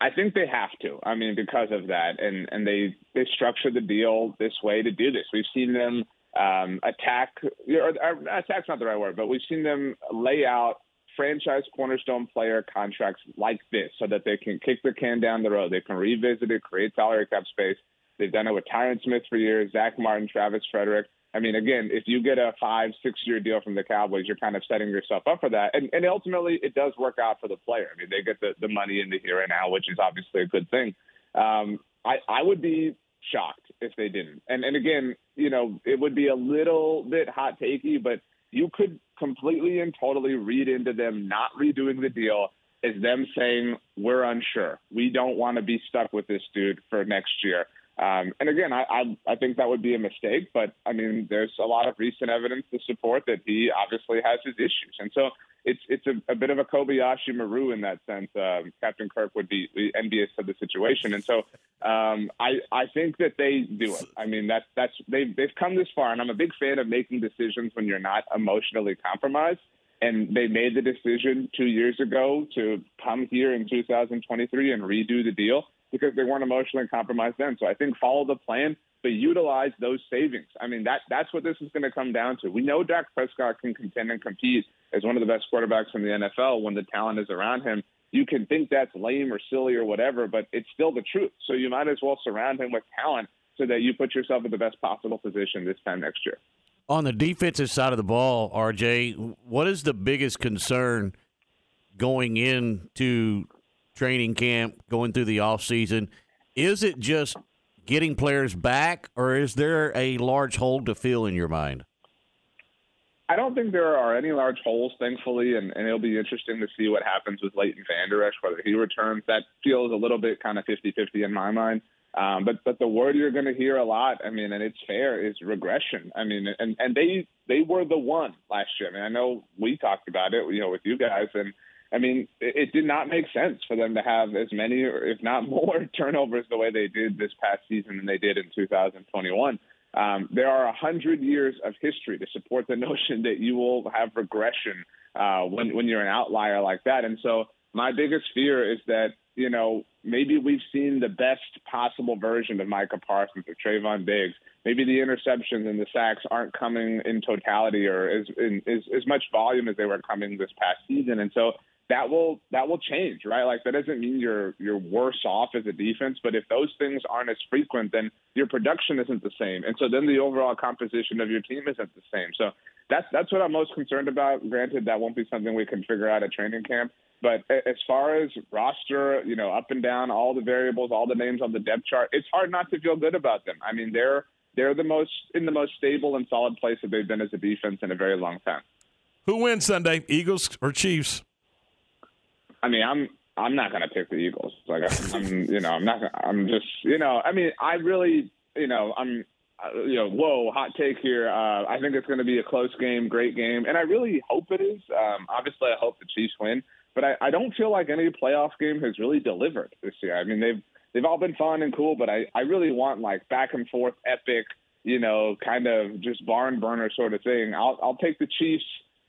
I think they have to. I mean, because of that, and and they they structured the deal this way to do this. We've seen them um, attack, or, or attack's not the right word, but we've seen them lay out franchise cornerstone player contracts like this, so that they can kick the can down the road. They can revisit it, create salary cap space. They've done it with Tyron Smith for years, Zack Martin, Travis Frederick. I mean, again, if you get a five, six year deal from the Cowboys, you're kind of setting yourself up for that. And, and ultimately, it does work out for the player. I mean, they get the, the money in the here and now, which is obviously a good thing. Um, I, I would be shocked if they didn't. And, and again, you know, it would be a little bit hot takey, but you could completely and totally read into them not redoing the deal as them saying, we're unsure. We don't want to be stuck with this dude for next year. Um, and again, I, I I think that would be a mistake, but I mean, there's a lot of recent evidence to support that he obviously has his issues, and so it's it's a, a bit of a Kobayashi Maru in that sense. Um, Captain Kirk would be envious of the situation, and so um, I I think that they do it. I mean, that's that's they've they've come this far, and I'm a big fan of making decisions when you're not emotionally compromised. And they made the decision two years ago to come here in 2023 and redo the deal because they weren't emotionally compromised then. So I think follow the plan, but utilize those savings. I mean, that that's what this is going to come down to. We know Dak Prescott can contend and compete as one of the best quarterbacks in the NFL when the talent is around him. You can think that's lame or silly or whatever, but it's still the truth. So you might as well surround him with talent so that you put yourself in the best possible position this time next year. On the defensive side of the ball, RJ, what is the biggest concern going into training camp, going through the off season. Is it just getting players back, or is there a large hole to fill in your mind? I don't think there are any large holes, thankfully, and, and it'll be interesting to see what happens with Leighton Vander Esch, whether he returns. That feels a little bit kind of 50-50 in my mind. Um, but but the word you're going to hear a lot, I mean, and it's fair, is regression. I mean, and and they they were the one last year. I mean, I know we talked about it, you know, with you guys, and I mean, it, it did not make sense for them to have as many, or if not more, turnovers the way they did this past season than they did in 2021. Um, there are a hundred years of history to support the notion that you will have regression uh, when when you're an outlier like that. And so, my biggest fear is that you know maybe we've seen the best possible version of Micah Parsons or Trevon Diggs. Maybe the interceptions and the sacks aren't coming in totality or as in, as, as much volume as they were coming this past season. And so that will that will change, right? Like that doesn't mean you're you're worse off as a defense, but if those things aren't as frequent, then your production isn't the same, and so then the overall composition of your team isn't the same. So that's that's what I'm most concerned about. Granted, that won't be something we can figure out at training camp, but as far as roster, you know, up and down, all the variables, all the names on the depth chart, it's hard not to feel good about them. I mean, they're they're the most in the most stable and solid place that they've been as a defense in a very long time. Who wins Sunday, Eagles or Chiefs? I mean, I'm I'm not gonna pick the Eagles. Like I'm, you know, I'm not. I'm just, you know, I mean, I really, you know, I'm, uh, you know, whoa, hot take here. Uh, I think it's to be a close game, great game, and I really hope it is. Um, obviously, I hope the Chiefs win, but I, I don't feel like any playoff game has really delivered this year. I mean, they've they've all been fun and cool, but I I really want like back and forth, epic, you know, kind of just barn burner sort of thing. I'll I'll take the Chiefs,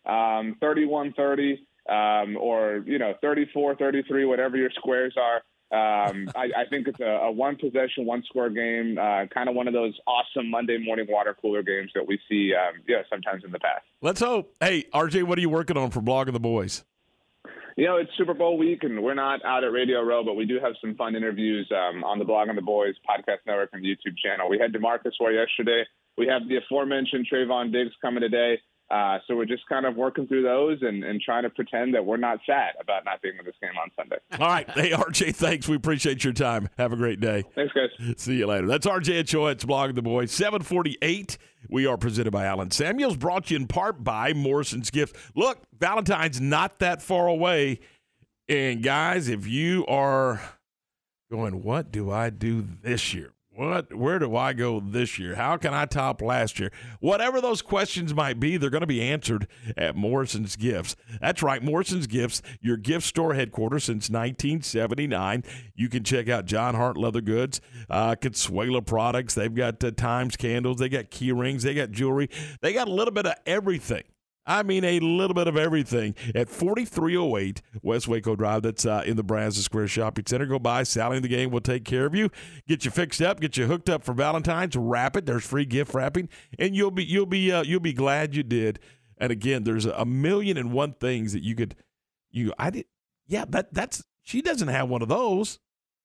um, 31-30 um, or you know 34, 33, whatever your squares are. Um, I, I, think it's a, a, one possession, one score game, uh, kind of one of those awesome Monday morning water cooler games that we see, um, yeah, sometimes in the past. Let's hope. Hey, RJ, what are you working on for blogging the boys? You know, it's Super Bowl week, and we're not out at Radio Row, but we do have some fun interviews um, on the Blogging the Boys podcast network and YouTube channel. We had DeMarcus Ware yesterday. We have the aforementioned Trevon Diggs coming today. Uh, so we're just kind of working through those and, and trying to pretend that we're not sad about not being in this game on Sunday. All right. Hey, RJ, thanks. We appreciate your time. Have a great day. Thanks, guys. See you later. That's RJ Ochoa. It's Blog the Boys. 748. We are presented by Allen Samuels, brought to you in part by Morrison's Gift. Look, Valentine's not that far away. And guys, if you are going, what do I do this year? What where do I go this year? How can I top last year? Whatever those questions might be, they're going to be answered at Morrison's Gifts. That's right, Morrison's Gifts, your gift store headquarters since 1979. You can check out Jon Hart Leather Goods, uh, Consuela products. They've got uh, Times candles, they got key rings, they got jewelry, they got a little bit of everything. I mean, a little bit of everything at 4308 West Waco Drive. That's uh, in the Brazos Square Shopping Center. Go by. Sally the game will take care of you. Get you fixed up. Get you hooked up for Valentine's. Wrap it. There's free gift wrapping, and you'll be you'll be uh, you'll be glad you did. And again, there's a million and one things that you could you I did. Yeah, that that's she doesn't have one of those.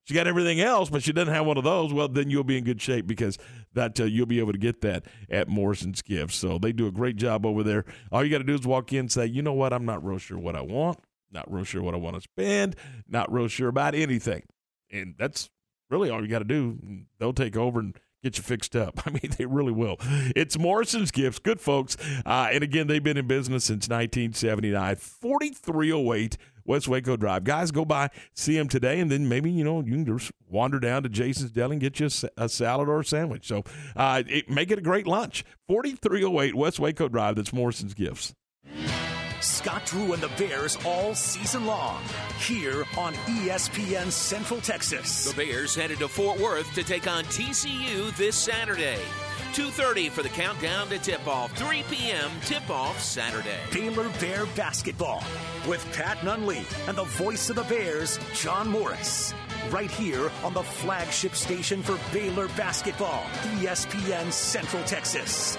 She got everything else, but she doesn't have one of those. Well, then you'll be in good shape because that uh, you'll be able to get that at Morrison's Gifts. So they do a great job over there. All you got to do is walk in and say, you know what, I'm not real sure what I want, not real sure what I want to spend, not real sure about anything, and that's really all you got to do. They'll take over and get you fixed up. I mean, they really will. It's Morrison's Gifts. Good folks. Uh, and again, they've been in business since 1979. 4308 West Waco Drive. Guys, go by, see them today, and then maybe, you know, you can just wander down to Jason's Deli and get you a, salad or a sandwich. So uh, it, make it a great lunch. 4308 West Waco Drive. That's Morrison's Gifts. Scott Drew and the Bears all season long here on ESPN Central Texas. The Bears headed to Fort Worth to take on TCU this Saturday. 2.30 for the countdown to tip-off. 3 p.m. tip-off Saturday. Baylor Bear Basketball with Pat Nunley and the voice of the Bears, John Morris. Right here on the flagship station for Baylor Basketball, ESPN Central Texas.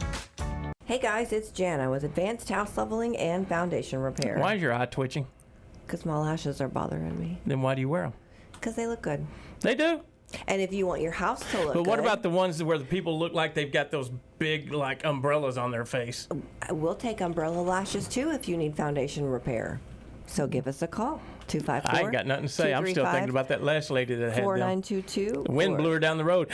Hey guys, it's Jana with Advanced House Leveling and Foundation Repair. Why is your eye twitching? Because my lashes are bothering me. Then why do you wear them? Because they look good. They do. And if you want your house to look But what good, about the ones where the people look like they've got those big like umbrellas on their face? We'll take umbrella lashes too if you need foundation repair. So give us a call. 254 I ain't got nothing to say. I'm still thinking about that last lady that had 4922. The wind blew her down the road.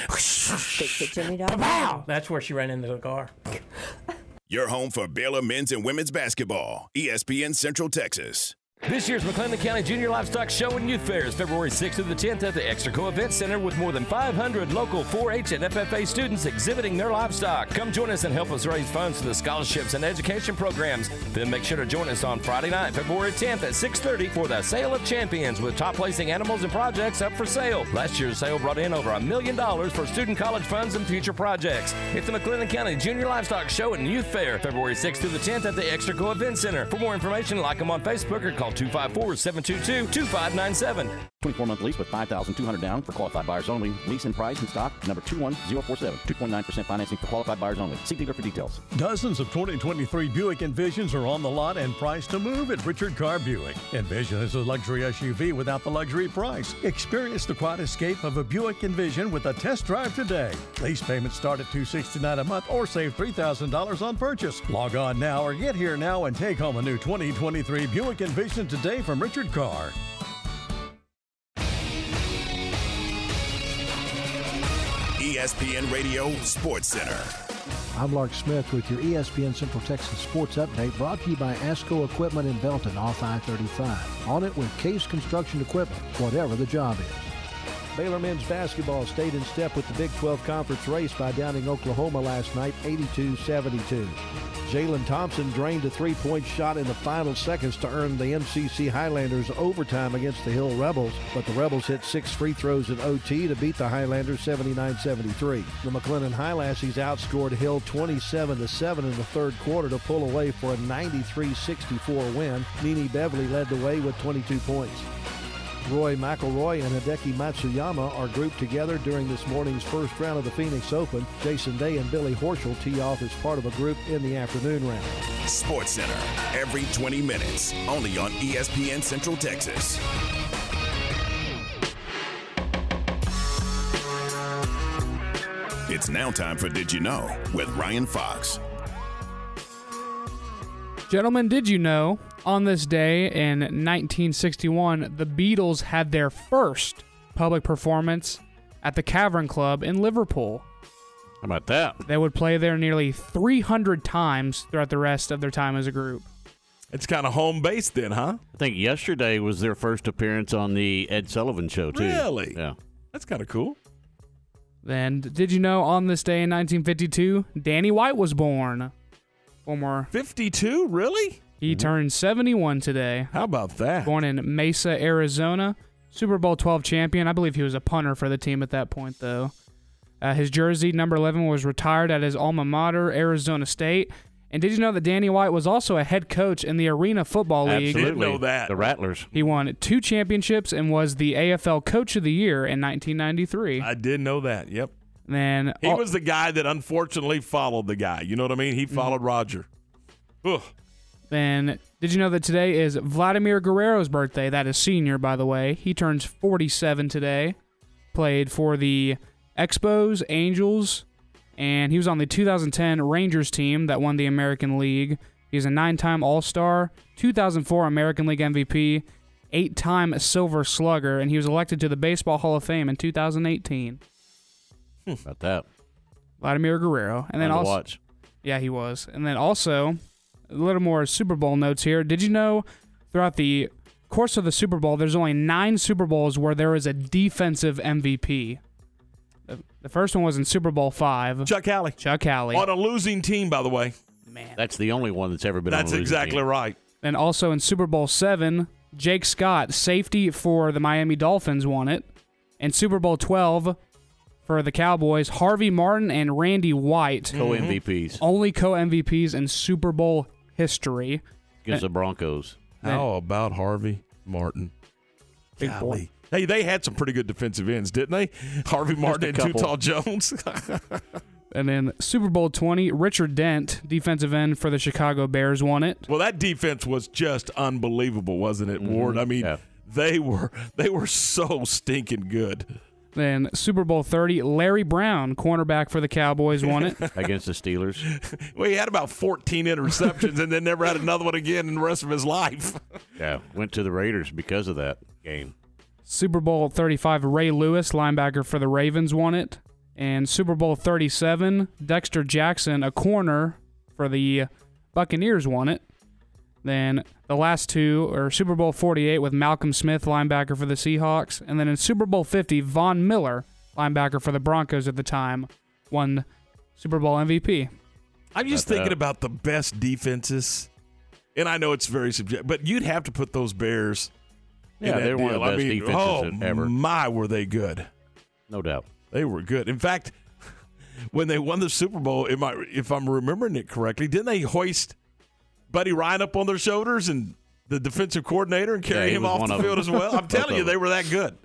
Jimmy! That's where she ran into the car. Your home for Baylor men's and women's basketball. ESPN Central Texas. This year's McLennan County Junior Livestock Show and Youth Fair is February 6th to the 10th at the Extraco Event Center with more than 500 local 4-H and FFA students exhibiting their livestock. Come join us and help us raise funds for the scholarships and education programs. Then make sure to join us on Friday night, February 10th at 6:30 for the Sale of Champions with top placing animals and projects up for sale. Last year's sale brought in over a million dollars for student college funds and future projects. It's the McLennan County Junior Livestock Show and Youth Fair, February 6th to the 10th at the Extraco Event Center. For more information, like them on Facebook or call 254-722-2597. 24-month lease with 5200 down for qualified buyers only. Lease and price and stock number 21047. 2.9% financing for qualified buyers only. See dealer for details. Dozens of 2023 Buick Envisions are on the lot and priced to move at Richard Carr Buick. Envision is a luxury SUV without the luxury price. Experience the quiet escape of a Buick Envision with a test drive today. Lease payments start at 269 a month or save $3,000 on purchase. Log on now or get here now and take home a new 2023 Buick Envision today from Richard Carr. ESPN Radio Sports Center. I'm Lark Smith with your ESPN Central Texas Sports Update brought to you by ASCO Equipment in Belton off I-35. On it with Case Construction Equipment, whatever the job is. Baylor men's basketball stayed in step with the Big 12 Conference race by downing Oklahoma last night 82-72. Jalen Thompson drained a three-point shot in the final seconds to earn the MCC Highlanders overtime against the Hill Rebels, but the Rebels hit six free throws in OT to beat the Highlanders 79-73. The McLennan Highlassies outscored Hill 27-7 in the third quarter to pull away for a 93-64 win. Nene Beverly led the way with 22 points. Rory McIlroy and Hideki Matsuyama are grouped together during this morning's first round of the Phoenix Open. Jason Day and Billy Horschel tee off as part of a group in the afternoon round. Sports Center, every 20 minutes, only on ESPN Central Texas. It's now time for Did You Know with Ryan Fox. Gentlemen, did you know on this day in 1961, the Beatles had their first public performance at the Cavern Club in Liverpool? How about that? They would play there nearly 300 times throughout the rest of their time as a group. It's kind of home base then, huh? I think yesterday was their first appearance on the Ed Sullivan Show too. Really? Yeah. That's kind of cool. And did you know on this day in 1952, Danny White was born? Former 52, really? He turned 71 today. How about that? Born in Mesa, Arizona. Super Bowl 12 champion. I believe he was a punter for the team at that point, though. Uh, his jersey, number 11, was retired at his alma mater, Arizona State. And did you know that Danny White was also a head coach in the Arena Football League? Absolutely. know that. The Rattlers. He won two championships and was the AFL Coach of the Year in 1993. I did know that. Yep. Then He oh, was the guy that unfortunately followed the guy. You know what I mean? He followed Roger. Ugh. Then Did you know that today is Vladimir Guerrero's birthday? That is senior, by the way. He turns 47 today. Played for the Expos, Angels, and he was on the 2010 Rangers team that won the American League. He's a nine time All Star, 2004 American League MVP, eight time Silver Slugger, and he was elected to the Baseball Hall of Fame in 2018. Hmm, about that. Vladimir Guerrero. And then also, watch. Yeah, he was. And then also, a little more Super Bowl notes here. Did you know throughout the course of the Super Bowl, there's only nine Super Bowls where there is a defensive MVP? The, the first one was in Super Bowl five. Chuck Howley. Chuck Howley. On a losing team, by the way. Man. That's the only one that's ever been. on That's a losing exactly team. right. And also in Super Bowl seven, Jake Scott, safety for the Miami Dolphins, won it. And Super Bowl twelve for the Cowboys, Harvey Martin and Randy White, Co MVPs mm-hmm. only co MVPs in Super Bowl history. against the Broncos. How about Harvey Martin? Big boy. Golly. Hey, they had some pretty good defensive ends, didn't they? Harvey Martin and couple. Tall Jones. And then Super Bowl 20, Richard Dent, defensive end for the Chicago Bears, won it. well, that defense was just unbelievable, wasn't it, Ward? Mhm. I mean, Yeah. they were they were so stinking good. Then Super Bowl 30, Larry Brown, cornerback for the Cowboys, won it. against the Steelers. Well, he had about 14 interceptions and then never had another one again in the rest of his life. Yeah, went to the Raiders because of that game. Super Bowl 35, Ray Lewis, linebacker for the Ravens, won it. And Super Bowl 37, Dexter Jackson, a corner for the Buccaneers, won it. Then the last two are Super Bowl 48 with Malcolm Smith, linebacker for the Seahawks. And then in Super Bowl 50, Von Miller, linebacker for the Broncos at the time, won Super Bowl MVP. I'm just About thinking that. about the best defenses, and I know it's very subjective, but you'd have to put those Bears. in Yeah, that they're one of deal. the best I mean, defenses oh, ever. My, were they good? No doubt. They were good. In fact, when they won the Super Bowl, if, I, if I'm remembering it correctly, didn't they hoist Buddy Ryan up on their shoulders and the defensive coordinator and carry he him off the field as well? I'm telling you, they were that good.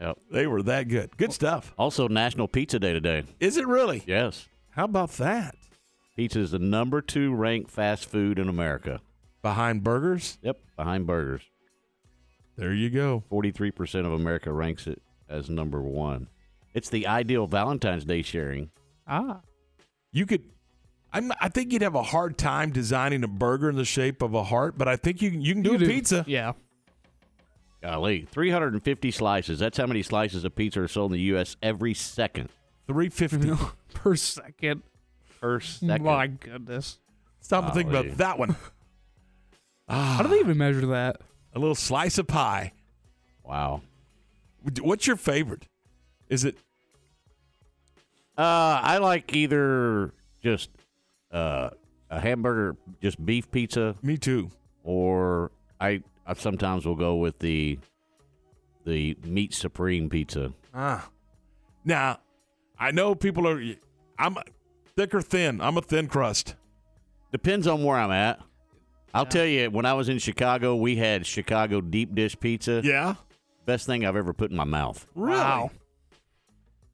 Yep. They were that good. Good stuff. Also, National Pizza Day today. Is it really? Yes. How about that? Pizza is the number two ranked fast food in America. Behind burgers? Yep, behind burgers. There you go. 43% of America ranks it as number one. It's the ideal Valentine's Day sharing. Ah. You could. I'm, I think you'd have a hard time designing a burger in the shape of a heart, but I think you can, you can do a pizza. Yeah. Golly, 350 slices. That's how many slices of pizza are sold in the U.S. every second. 350 per second. Per second. My goodness. Stop and think about that one. How do they even measure that? A little slice of pie. Wow. What's your favorite? Is it Uh, I like either just uh, a hamburger, just beef pizza. Me too. Or I, I sometimes will go with the the meat supreme pizza. Ah. Now, I know people are. I'm thick or thin. I'm a thin crust. Depends on where I'm at. I'll tell you, when I was in Chicago, we had Chicago deep dish pizza. Yeah. Best thing I've ever put in my mouth. Really? Wow.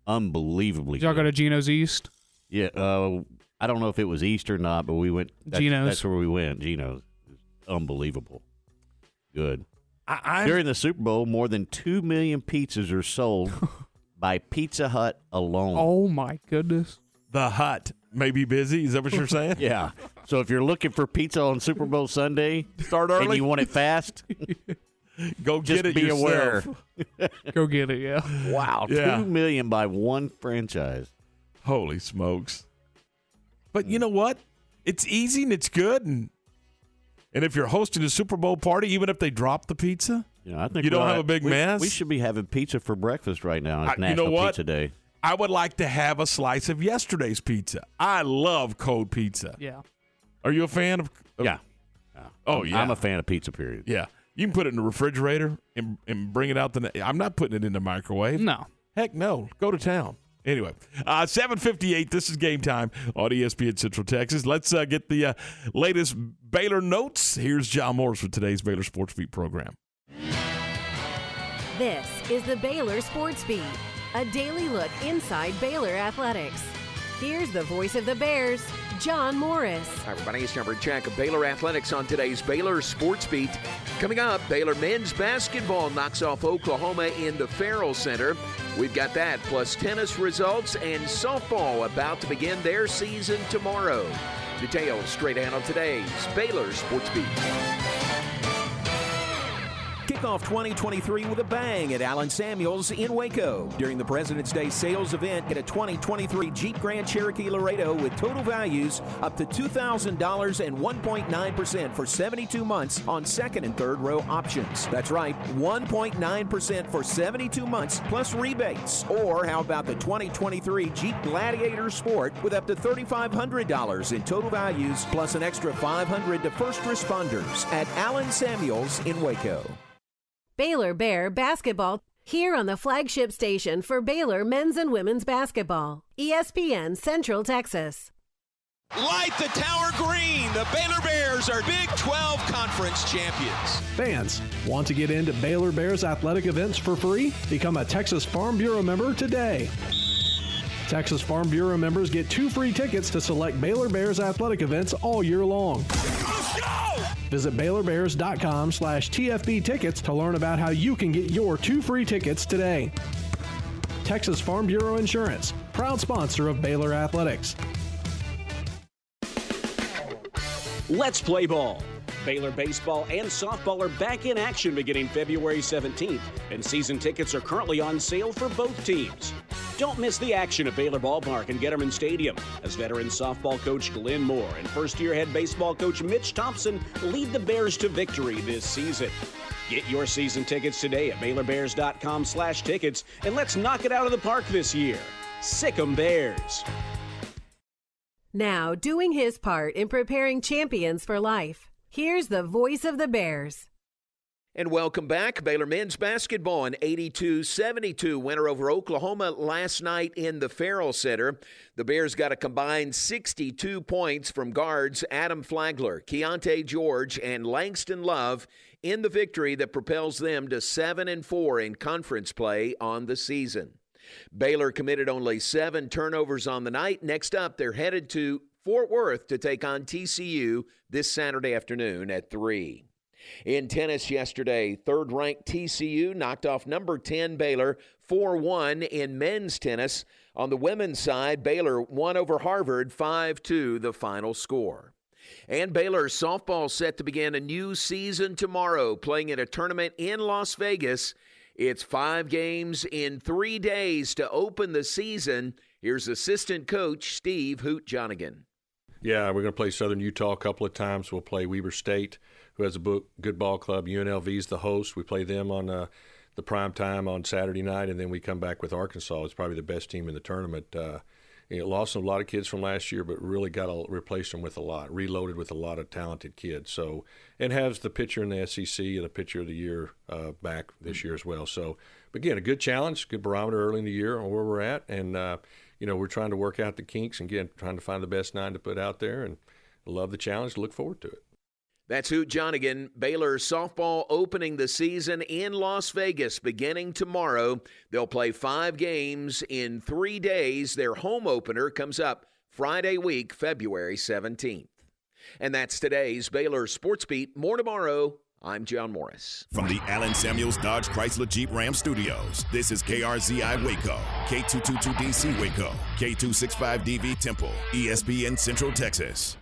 Unbelievably Did y'all good. go to Gino's East? Yeah, uh, I don't know if it was East or not, but we went. That's, Gino's. That's where we went. Gino's. Unbelievable. Good. I, I'm, During the Super Bowl, more than two million pizzas are sold by Pizza Hut alone. Oh my goodness. the hut may be busy. Is that what you're saying? Yeah. So if you're looking for pizza on Super Bowl Sunday, Start early. and you want it fast, Go just get it be yourself. aware. Go get it, yeah. Wow, Yeah. two million by one franchise. Holy smokes! But you hmm. know what? It's easy and it's good, and and if you're hosting a Super Bowl party, even if they drop the pizza, You know, I think You don't we'll have a big we, mess? We should be having pizza for breakfast right now. It's I- you know National what? Pizza Day. I would like to have a slice of yesterday's pizza. I love cold pizza. Yeah. Are you a fan of? of- Yeah. Oh I'm- yeah. I'm a fan of pizza. Period. Yeah. You can put it in the refrigerator and, and bring it out the. I'm not putting it in the microwave. No. Heck no. Go to town. Anyway, uh, 758. This is game time on ESPN Central Texas. Let's uh, get the uh, latest Baylor notes. Here's John Morris with today's Baylor Sports Beat program. This is the Baylor Sports Beat, a daily look inside Baylor athletics. Here's the voice of the Bears, John Morris. Hi, everybody. It's for a of Baylor athletics on today's Baylor Sports Beat. Coming up, Baylor men's basketball knocks off Oklahoma in the Ferrell Center. We've got that, plus tennis results and softball about to begin their season tomorrow. Details straight ahead on today's Baylor Sports Beat. Kick off 2023 with a bang at Allen Samuels in Waco. During the President's Day sales event, get a 2023 Jeep Grand Cherokee Laredo with total values up to $2,000 and 1.9% for 72 months on second and third row options. That's right, 1.9% for 72 months plus rebates. Or how about the 2023 Jeep Gladiator Sport with up to $3,500 in total values plus an extra 500 to first responders at Allen Samuels in Waco. Baylor Bear basketball here on the flagship station for Baylor men's and women's basketball. ESPN Central Texas. Light the tower green. The Baylor Bears are Big 12 Conference champions. Fans, want to get into Baylor Bears athletic events for free? Become a Texas Farm Bureau member today. Texas Farm Bureau members get two free tickets to select Baylor Bears athletic events all year long. Visit BaylorBears.com slash TFB tickets to learn about how you can get your two free tickets today. Texas Farm Bureau Insurance, proud sponsor of Baylor Athletics. Let's play ball. Baylor baseball and softball are back in action beginning February 17th, and season tickets are currently on sale for both teams. Don't miss the action at Baylor Ballpark and Getterman Stadium as veteran softball coach Glenn Moore and first year head baseball coach Mitch Thompson lead the Bears to victory this season. Get your season tickets today at BaylorBears.com slash tickets and let's knock it out of the park this year. Sick 'em Bears. Now, doing his part in preparing champions for life. Here's the voice of the Bears. And welcome back. Baylor men's basketball an 82 72 winner over Oklahoma last night in the Ferrell Center. The Bears got a combined 62 points from guards Adam Flagler, Keyonte George, and Langston Love in the victory that propels them to 7 and 4 in conference play on the season. Baylor committed only seven turnovers on the night. Next up, they're headed to Fort Worth to take on TCU this Saturday afternoon at 3. In tennis yesterday, third ranked TCU knocked off number 10 Baylor 4 1 in men's tennis. On the women's side, Baylor won over Harvard 5 2, the final score. And Baylor softball set to begin a new season tomorrow, playing in a tournament in Las Vegas. It's five games in three days to open the season. Here's assistant coach Steve Hoot Jonigan. Yeah, we're going to play Southern Utah a couple of times. We'll play Weber State, who has a book, good ball club. UNLV is the host. We play them on uh, the prime time on Saturday night, and then we come back with Arkansas. It's probably the best team in the tournament. Uh, lost a lot of kids from last year, but really got to replace them with a lot, reloaded with a lot of talented kids. So, and has the pitcher in the SEC and the pitcher of the year uh, back this year as well. So, again, a good challenge, good barometer early in the year on where we're at, and uh, you know we're trying to work out the kinks and again trying to find the best nine to put out there, and love the challenge. Look forward to it. That's Hoot Jonigan. Baylor softball opening the season in Las Vegas beginning tomorrow. They'll play five games in three days. Their home opener comes up Friday week, February 17th. And that's today's Baylor Sports Beat. More tomorrow. I'm John Morris. From the Allen Samuels Dodge Chrysler Jeep Ram Studios, this is KRZI Waco, K222DC Waco, K265DV Temple, ESPN Central Texas.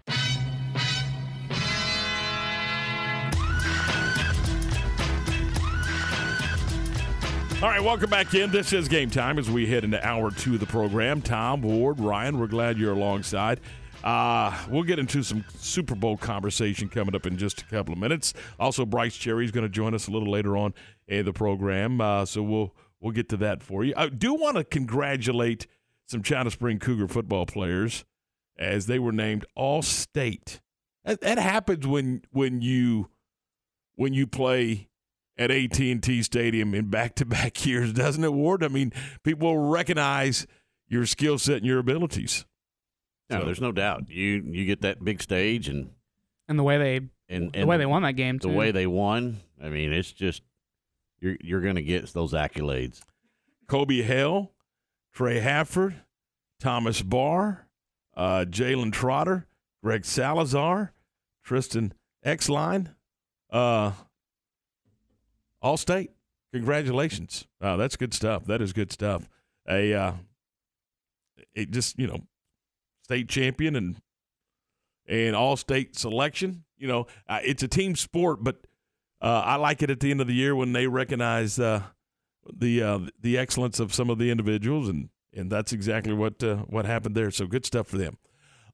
All right, welcome back in. This is game time as we head into hour two of the program. Tom, Ward, Ryan, we're glad you're alongside. Uh, we'll get into some Super Bowl conversation coming up in just a couple of minutes. Also, Brice Cherry is going to join us a little later on in the program, uh, so we'll we'll get to that for you. I do want to congratulate some China Spring Cougar football players as they were named All State. That, that happens when when you when you play at AT&T Stadium in back-to-back years, doesn't it, Ward? I mean, people recognize your skill set and your abilities. No, So- there's no doubt. You you get that big stage and And the way they and, the way they won that game the way they won. I mean, it's just you're you're going to get those accolades. Kobe Hale, Trey Hafford, Thomas Barr, uh, Jalen Trotter, Greg Salazar, Tristan Exline, uh, All State. Congratulations. Uh, that's good stuff. That is good stuff. A uh, it just you know state champion and and all state selection. You know, uh, it's a team sport, but uh, I like it at the end of the year when they recognize uh, the uh, the excellence of some of the individuals, and and that's exactly what uh, what happened there. So good stuff for them.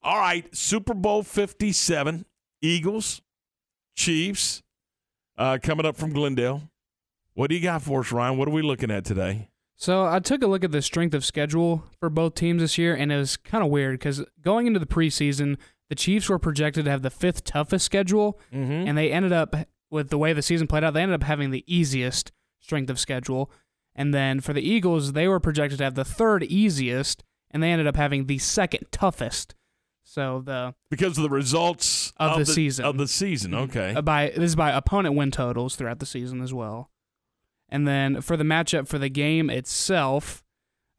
All right, Super Bowl Fifty Seven, Eagles, Chiefs, uh, coming up from Glendale. What do you got for us, Ryan? What are we looking at today? So I took a look at the strength of schedule for both teams this year, and it was kind of weird because going into the preseason, the Chiefs were projected to have the fifth toughest schedule, Mm-hmm. and they ended up with the way the season played out, they ended up having the easiest strength of schedule. And then for the Eagles, they were projected to have the third easiest, and they ended up having the second toughest. So the because of the results of, of the, the- season of the season, okay. Uh, by this is by opponent win totals throughout the season as well. And then for the matchup for the game itself,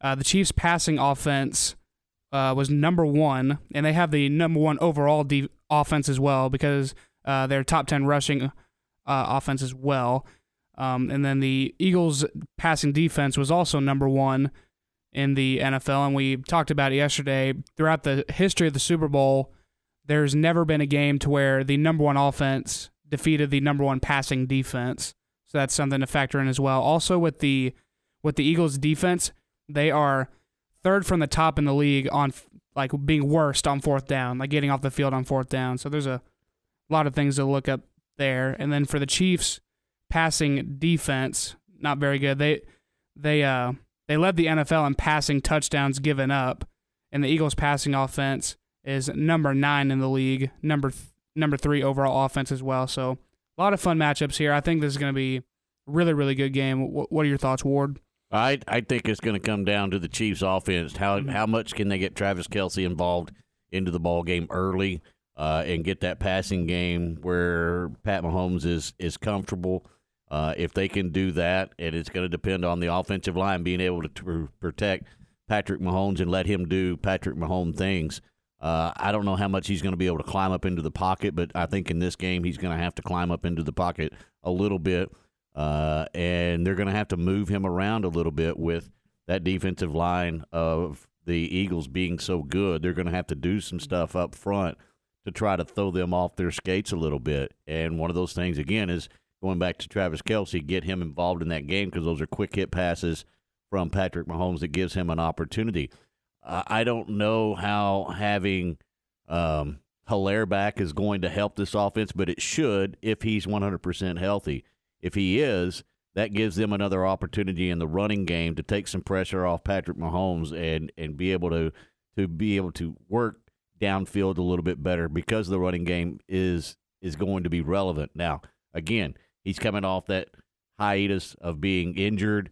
uh, the Chiefs' passing offense uh, was number one, and they have the number one overall de- offense as well because uh, they're top ten rushing uh, offense as well. Um, and then the Eagles' passing defense was also number one in the NFL, and we talked about it yesterday. Throughout the history of the Super Bowl, there's never been a game to where the number one offense defeated the number one passing defense. So that's something to factor in as well. Also with the with the Eagles defense, they are third from the top in the league on like being worst on fourth down, like getting off the field on fourth down. So there's a lot of things to look up there. And then for the Chiefs, passing defense, not very good. They they uh they led the NFL in passing touchdowns given up, and the Eagles' passing offense is number nine in the league, number th- number three overall offense as well. So a lot of fun matchups here. I think this is going to be a really really good game. Wh- what are your thoughts, Ward? I I think it's going to come down to the Chiefs' offense. How how much can they get Travis Kelce involved into the ball game early uh, and get that passing game where Pat Mahomes is is comfortable. Uh, if they can do that, and it's going to depend on the offensive line being able to, to protect Patrick Mahomes and let him do Patrick Mahomes things. Uh, I don't know how much he's going to be able to climb up into the pocket, but I think in this game he's going to have to climb up into the pocket a little bit, uh, and they're going to have to move him around a little bit with that defensive line of the Eagles being so good. They're going to have to do some stuff up front to try to throw them off their skates a little bit. And one of those things again is going back to Travis Kelce, get him involved in that game because those are quick hit passes from Patrick Mahomes that gives him an opportunity. Uh, I don't know how having um, Helaire back is going to help this offense, but it should if he's 100% healthy. If he is, that gives them another opportunity in the running game to take some pressure off Patrick Mahomes and, and be able to to be able to work downfield a little bit better because the running game is is going to be relevant. Now, again, he's coming off that hiatus of being injured.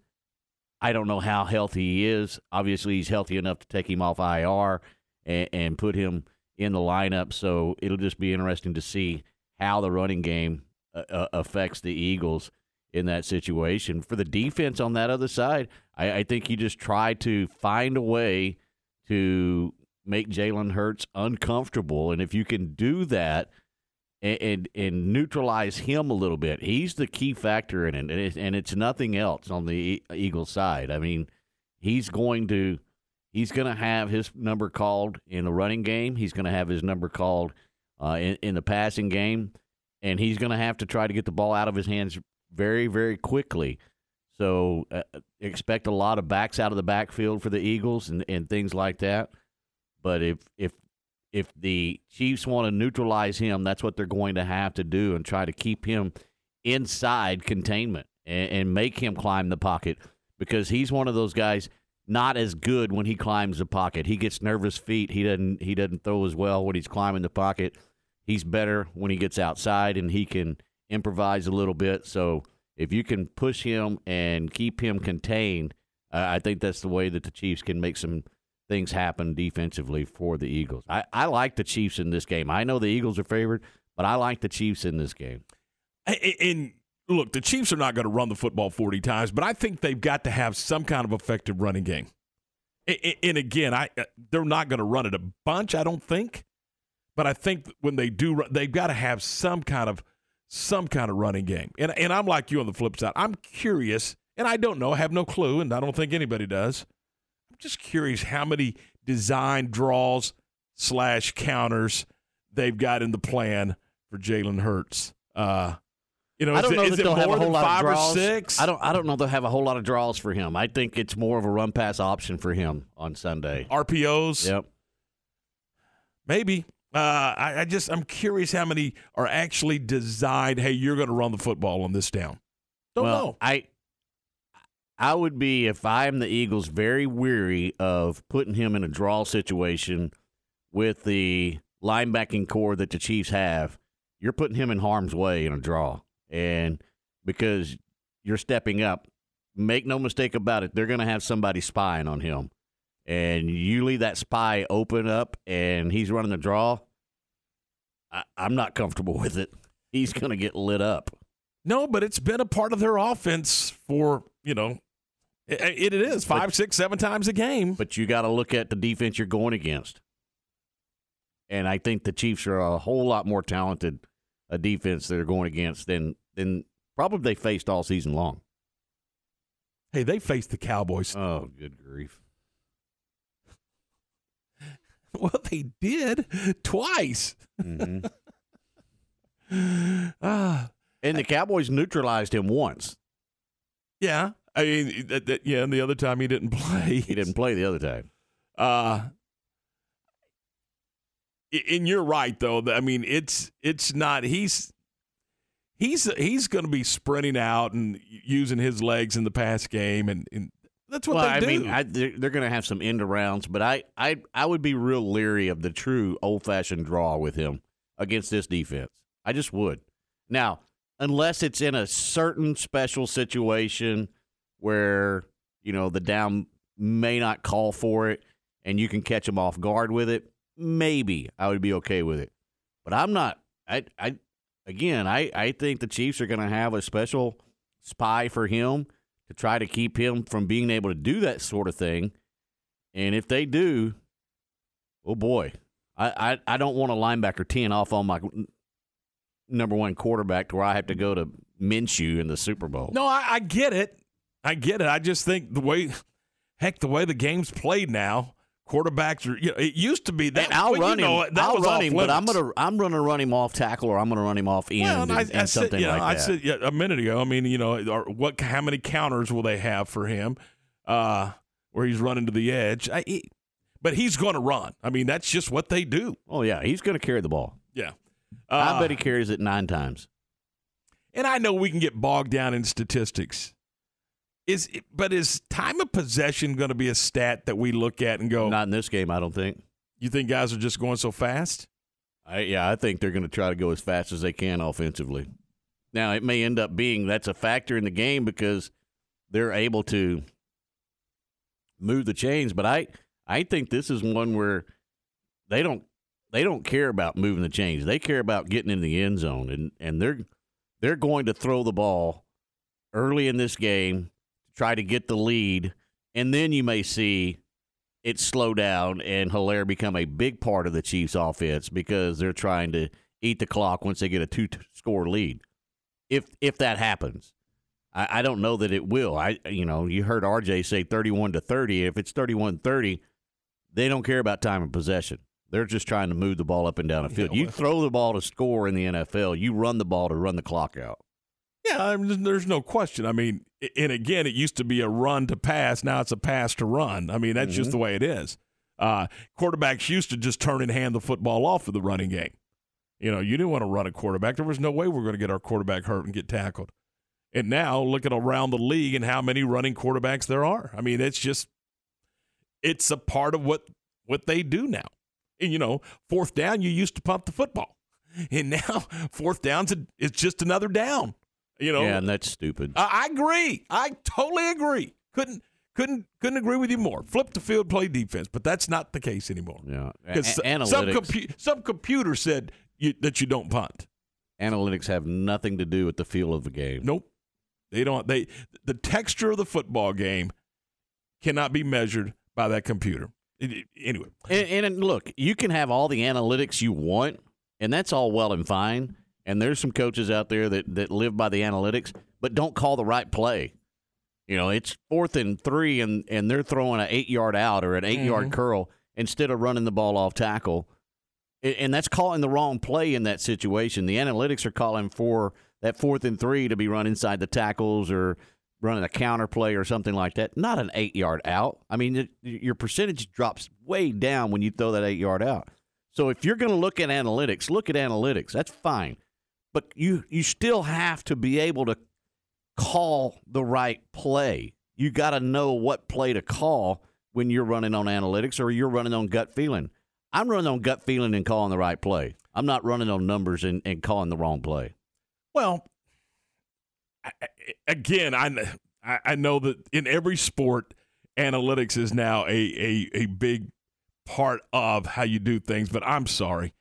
I don't know how healthy he is. Obviously, he's healthy enough to take him off IR and, and put him in the lineup. So it'll just be interesting to see how the running game uh, uh, affects the Eagles in that situation. For the defense on that other side, I, I think you just try to find a way to make Jalen Hurts uncomfortable, and if you can do that and, and and neutralize him a little bit, he's the key factor in it, and it's, and it's nothing else on the Eagles side. I mean, he's going to he's going to have his number called in the running game. He's going to have his number called uh, in, in the passing game, and he's going to have to try to get the ball out of his hands very, very quickly. So uh, expect a lot of backs out of the backfield for the Eagles and, and things like that. But if if if the Chiefs want to neutralize him, that's what they're going to have to do and try to keep him inside containment and, and make him climb the pocket because he's one of those guys not as good when he climbs the pocket. He gets nervous feet. He doesn't he doesn't throw as well when he's climbing the pocket. He's better when he gets outside and he can improvise a little bit. So if you can push him and keep him contained, uh, I think that's the way that the Chiefs can make some things happen defensively for the Eagles. I, I like the Chiefs in this game. I know the Eagles are favored, but I like the Chiefs in this game. And- look, the Chiefs are not going to run the football 40 times, but I think they've got to have some kind of effective running game. And again, I uh, they're not going to run it a bunch, I don't think. But I think when they do, they've got to have some kind of some kind of running game. And and I'm like you on the flip side. I'm curious, and I don't know, I have no clue, and I don't think anybody does. Just curious how many design draws slash counters they've got in the plan for Jalen Hurts. Uh, you know, I don't is know it, that they'll have a whole lot of draws. or six? I don't. I don't know they'll have a whole lot of draws for him. I think it's more of a run pass option for him on Sunday. RPOs. Yep. Maybe. Uh, I, I just I'm curious how many are actually designed. Hey, you're going to run the football on this down. Don't well, know. I I would be if I'm the Eagles very weary of putting him in a draw situation with the linebacking core that the Chiefs have. You're putting him in harm's way in a draw, and because you're stepping up, make no mistake about it, they're going to have somebody spying on him, and you leave that spy open up, and he's running the draw. I, I'm not comfortable with it. He's going to get lit up. No, but it's been a part of their offense for you know, it, it is five, But- six, seven times a game. But you got to look at the defense you're going against. And I think the Chiefs are a whole lot more talented a defense they're going against than than probably they faced all season long. Hey, they faced the Cowboys. Oh, good grief. Well, they did twice. Mhm. ah, And the Cowboys neutralized him once. yeah. I mean, that, that, yeah. And the other time he didn't play. He didn't play the other time. Uh, and you're right though. I mean, it's it's not. He's he's he's going to be sprinting out and using his legs in the pass game, and, and that's what well, they I do. mean, I, they're, they're going to have some end arounds, but I, I, I would be real leery of the true old fashioned draw with him against this defense. I just would. Now, unless it's in a certain special situation where you know the down may not call for it, and you can catch them off guard with it, maybe I would be okay with it. But I'm not. I, I, again, I, I think the Chiefs are going to have a special spy for him to try to keep him from being able to do that sort of thing. And if they do, oh boy, I, I, I don't want a linebacker teeing off on my number one quarterback to where I have to go to Minshew in the Super Bowl. no, I, I get it. I get it. I just think the way, heck, the way the game's played now, quarterbacks are. You know, it used to be that. And I'll well, run you know, him. That I'll was run him, but I'm gonna I'm gonna run him off tackle or I'm gonna run him off end Well, and, I, and I something said, you know, like I that. said yeah, a minute ago. I mean, you know, what? How many counters will they have for him? Uh, where he's running to the edge. I, he- but he's going to run. I mean, that's just what they do. oh yeah, he's gonna carry the ball. Yeah. I Uh, bet he carries it nine times. And I know we can get bogged down in statistics. Is but is time of possession going to be a stat that we look at and go? Not in this game, I don't think. You think guys are just going so fast? I, yeah, I think they're going to try to go as fast as they can offensively. Now, it may end up being that's a factor in the game because they're able to move the chains, but I I think this is one where they don't they don't care about moving the chains. They care about getting in the end zone and and they're they're going to throw the ball early in this game try to get the lead and then you may see it slow down and Helaire become a big part of the Chiefs offense because they're trying to eat the clock once they get a two score lead. If if that happens. I, I don't know that it will. I you know, you heard RJ say thirty one to thirty. If it's 31-30, they don't care about time of possession. They're just trying to move the ball up and down the field. You throw the ball to score in the NFL, you run the ball to run the clock out. Yeah, I mean, there's no question. I mean, and again, it used to be a run to pass. Now it's a pass to run. I mean, that's just Mhm. the way it is. Uh, quarterbacks used to just turn and hand the football off for the running game. You know, you didn't want to run a quarterback. There was no way we are going to get our quarterback hurt and get tackled. And now look at around the league and how many running quarterbacks there are. I mean, it's just it's a part of what what they do now. And you know, fourth down, you used to pump the football, and now fourth downs it's just another down. You know, yeah, and that's stupid. I, I agree. I totally agree. Couldn't couldn't couldn't agree with you more. Flip the field, play defense, but that's not the case anymore. Yeah, Because A- some compu- some computer said you, that you don't punt. Analytics have nothing to do with the feel of the game. Nope. They don't. They the texture of the football game cannot be measured by that computer. Anyway, And, and look, you can have all the analytics you want, and that's all well and fine. And there's some coaches out there that, that live by the analytics, but don't call the right play. You know, it's fourth and three, and, and they're throwing an eight yard out or an 8 yard Mhm. curl instead of running the ball off tackle. And that's calling the wrong play in that situation. The analytics are calling for that fourth and three to be run inside the tackles or running a counter play or something like that. Not an eight yard out. I mean, it, your percentage drops way down when you throw that eight yard out. So if you're going to look at analytics, look at analytics. That's fine, but you you still have to be able to call the right play. You got to know what play to call when you're running on analytics or you're running on gut feeling. I'm running on gut feeling and calling the right play. I'm not running on numbers and, and calling the wrong play. Well, I- again, I I I know that in every sport, analytics is now a a, a big part of how you do things. But I'm sorry,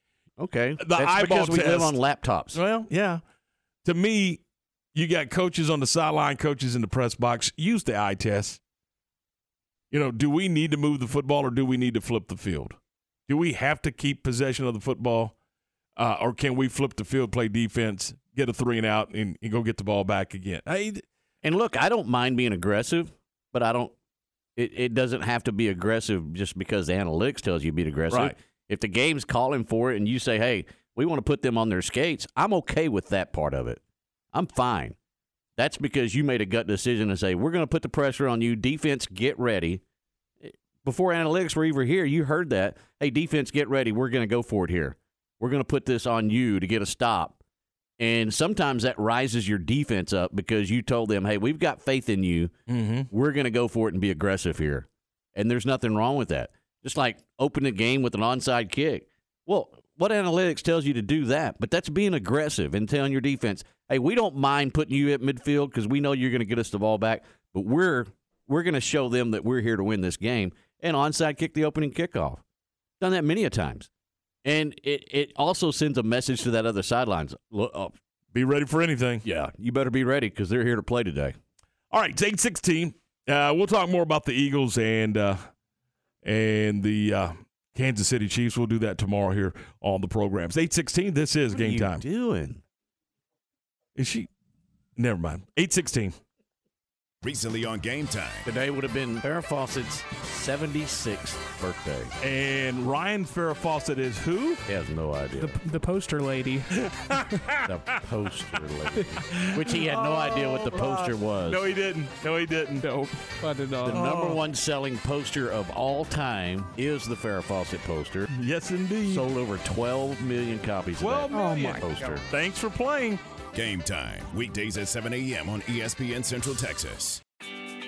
Okay, the That's eyeball because we live test- on laptops. Well, yeah. To me, you got coaches on the sideline, coaches in the press box. Use the eye test. You know, do we need to move the football or do we need to flip the field? Do we have to keep possession of the football, uh, or can we flip the field, play defense, get a three and out, and, and go get the ball back again? I, And look, I don't mind being aggressive, but I don't. It, it doesn't have to be aggressive just because the analytics tells you to be aggressive. Right. If the game's calling for it, and you say, "Hey, we want to put them on their skates," I'm okay with that part of it. I'm fine. That's because you made a gut decision to say, "We're going to put the pressure on you. Defense, get ready." Before analytics were even here, you heard that. Hey, defense, get ready. We're going to go for it here. We're going to put this on you to get a stop. And sometimes that rises your defense up because you told them, hey, we've got faith in you. Mm-hmm. We're going to go for it and be aggressive here. And there's nothing wrong with that. Just like open the game with an onside kick. Well, what analytics tells you to do that? But that's being aggressive and telling your defense, hey, we don't mind putting you at midfield because we know you're going to get us the ball back, but we're we're going to show them that we're here to win this game and onside kick the opening kickoff. Done that many a times. And it, it also sends a message to that other sidelines. Look, oh, be ready for anything. Yeah, you better be ready because they're here to play today. All right, it's eight sixteen. Uh, we'll talk more about the Eagles and uh, and the uh, Kansas City Chiefs. We'll do that tomorrow here on the programs. Eight sixteen. This is What game are you time. doing? Is she? Never mind. Eight sixteen. Recently on Game Time. Today would have been Farrah Fawcett's 76th birthday. And Ryan Farrah Fawcett is who? He has no idea. The, the poster lady. the poster lady. Which he had no idea what the poster oh, was. No, he didn't. No, he didn't. Nope. I did not. The number one selling poster of all time is the Farrah Fawcett poster. Yes, indeed. Sold over 12 million copies of 12 that million. poster. Thanks for playing. Game Time. Weekdays at 7 a.m. on ESPN Central Texas.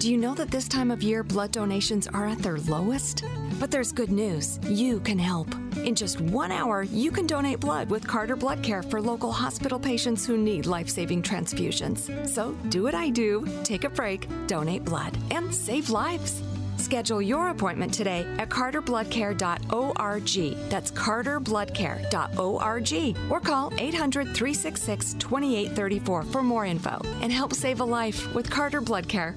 Do you know that this time of year blood donations are at their lowest? But there's good news. You can help. In just one hour, you can donate blood with Carter Blood Care for local hospital patients who need life saving transfusions. So do what I do take a break, donate blood, and save lives. Schedule your appointment today at carterbloodcare.org. That's carterbloodcare.org. Or call 800 366 2834 for more info and help save a life with Carter Blood Care.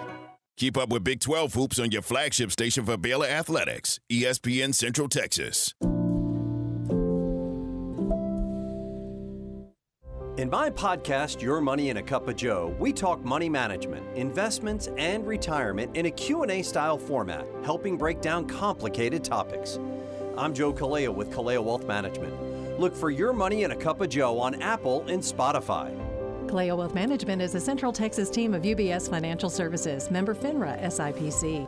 Keep up with Big 12 hoops on your flagship station for Baylor Athletics, ESPN Central Texas. In my podcast, Your Money in a Cup of Joe, we talk money management, investments, and retirement in a Q&A style format, helping break down complicated topics. I'm Joe Kaleo with Kaleo Wealth Management. Look for Your Money in a Cup of Joe on Apple and Spotify. Kaleo Wealth Management is a Central Texas team of UBS Financial Services, member FINRA SIPC.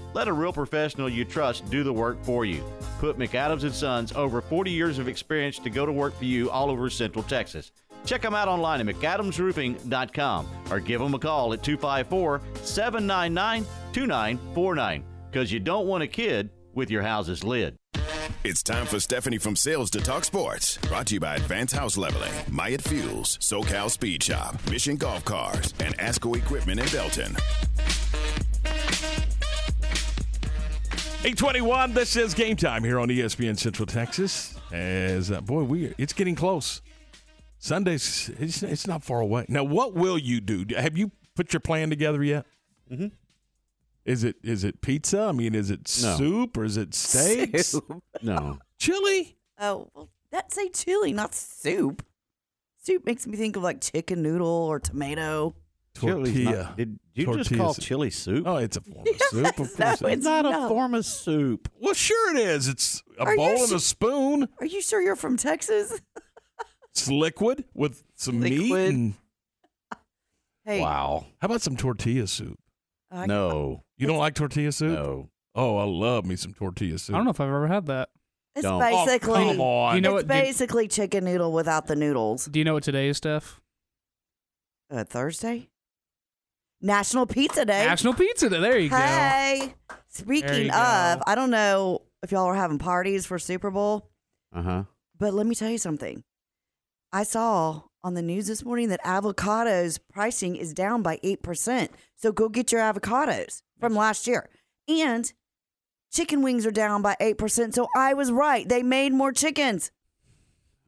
Let a real professional you trust do the work for you. Put McAdams and Sons over 40 years of experience to go to work for you all over Central Texas. Check them out online at McAdamsRoofing.com or give them a call at 254 799 2949 because you don't want a kid with your house's lid. It's time for Stephanie from Sales to Talk Sports. Brought to you by Advanced House Leveling, Myatt Fuels, SoCal Speed Shop, Mission Golf Cars, and Asco Equipment in Belton. 821, this is game time here on ESPN Central Texas. As, uh, boy, we it's getting close. Sundays, it's, it's not far away. Now, what will you do? Have you put your plan together yet? Mm-hmm. Is it is it pizza? I mean, is it No. soup or is it steaks? Soup. No. Chili? Oh, well, that's a chili, not soup. Soup makes me think of like chicken noodle or tomato. Chili's Tortilla. not- did you just Tortilla call soup. chili soup? Oh, it's a form of soup. Of course, No, it is. it's not. of soup. Well, sure it is. It's a Are you bowl and su- a spoon. Are you sure you're from Texas? It's liquid with some meat. Liquid. And, Hey, Wow. how about some tortilla soup? I- No. You don't like tortilla soup? No. Oh, I love me some tortilla soup. I don't know if I've ever had that. It's Don't. basically. Oh, come on. You know it's what? Do, basically chicken noodle without the noodles. do you know what today is, Steph? Uh, Thursday, National Pizza Day. National Pizza Day. There you go. Hey, speaking you of, go. I don't know if y'all are having parties for Super Bowl, Uh huh. but let me tell you something. I saw on the news this morning that avocados pricing is down by 8%. So go get your avocados from last year. And chicken wings are down by 8%. So I was right. They made more chickens.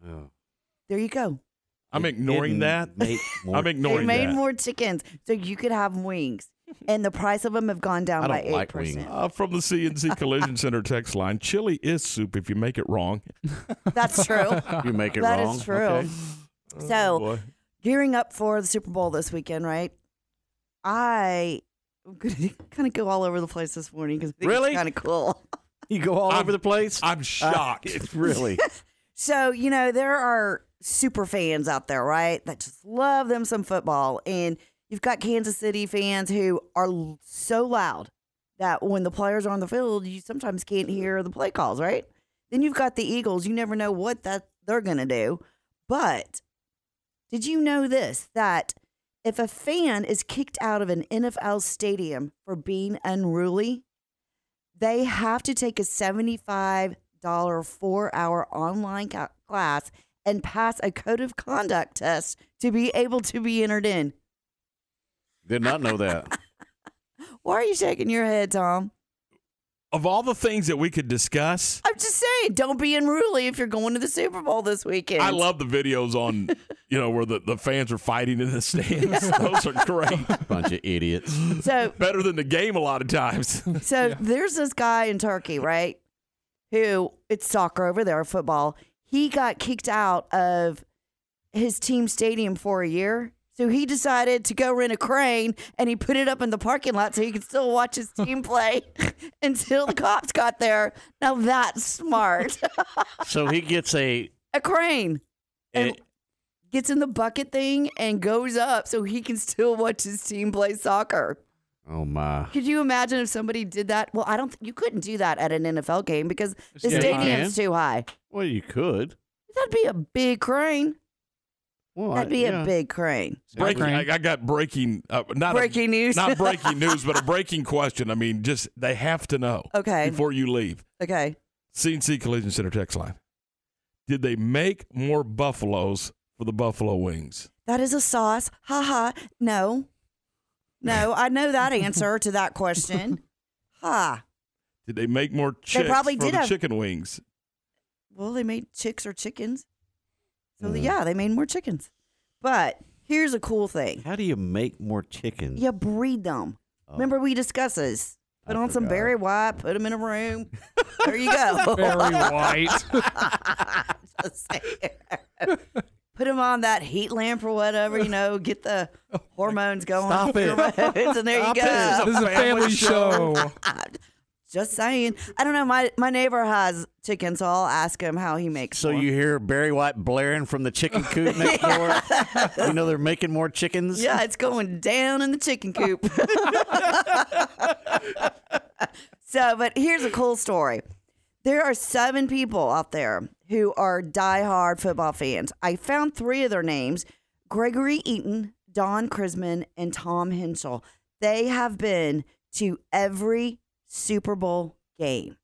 Oh. There you go. I'm ignoring that. make more- I'm ignoring. That. They ignoring made that. more chickens. So you could have wings. And the price of them have gone down I by don't 8%. like wings. Uh, from the CNC Collision Center text line, chili is soup if you make it wrong. That's true. You make it That wrong. is true. Okay. So, boy. gearing up for the Super Bowl this weekend, right? I am going to kind of go all over the place this morning because Really? it's kind of cool. You go all I'm- over the place. I'm shocked. it's really. So, you know, there are super fans out there, right? That just love them some football. And you've got Kansas City fans who are so loud that when the players are on the field, you sometimes can't hear the play calls, right? Then you've got the Eagles. You never know what that they're going to do. But did you know this that if a fan is kicked out of an NFL stadium for being unruly, they have to take a $75 four hour online class and pass a code of conduct test to be able to be entered in. Did not know that. Why are you shaking your head, Tom? Of all the things that we could discuss, I'm just saying, don't be unruly if you're going to the Super Bowl this weekend. I love the videos on, you know, where the, the fans are fighting in the stands. Those are great. Bunch of idiots. So, Better than the game a lot of times. so there's this guy in Turkey, right? Who it's soccer over there, football. He got kicked out of his team stadium for a year. So he decided to go rent a crane and he put it up in the parking lot so he could still watch his team play until the cops got there. Now that's smart. So he gets a. a crane and a- gets in the bucket thing and goes up so he can still watch his team play soccer. Oh my! Could you imagine if somebody did that? Well, I don't. Th- you couldn't do that at an NFL game because the Yeah, you stadium's can. too high. Well, you could. That'd be a big crane. Well, That'd be yeah. a big crane. Breaking, I, I got breaking, uh, not Breaking a, news. not breaking news, but a breaking question. I mean, just they have to know. Okay. Before you leave, Okay. CNC Collision Center text line. Did they make more buffaloes for the buffalo wings? That is a sauce. Ha ha. No. No, I know that answer to that question. Ha. Did they make more chicks probably for did the have- chicken wings? Well, they made chicks or chickens. So Mm. yeah, they made more chickens. But here's a cool thing. How do you make more chickens? You breed them. Remember we discussed this. Put on some Barry White, put them in a room. There you go. Very white. Just saying. Put them on that heat lamp or whatever, you know, get the oh hormones going. Stop it. Hormones, and there Stop you it. go. This is a family show. Just saying. I don't know. My my neighbor has chickens, so I'll ask him how he makes. So more. you hear Barry White blaring from the chicken coop next door. You know they're making more chickens. Yeah, it's going down in the chicken coop. so, but here's a cool story. There are seven people out there who are diehard football fans. I found three of their names Gregory Eaton, Don Crisman, and Tom Henschel. They have been to every Super Bowl game.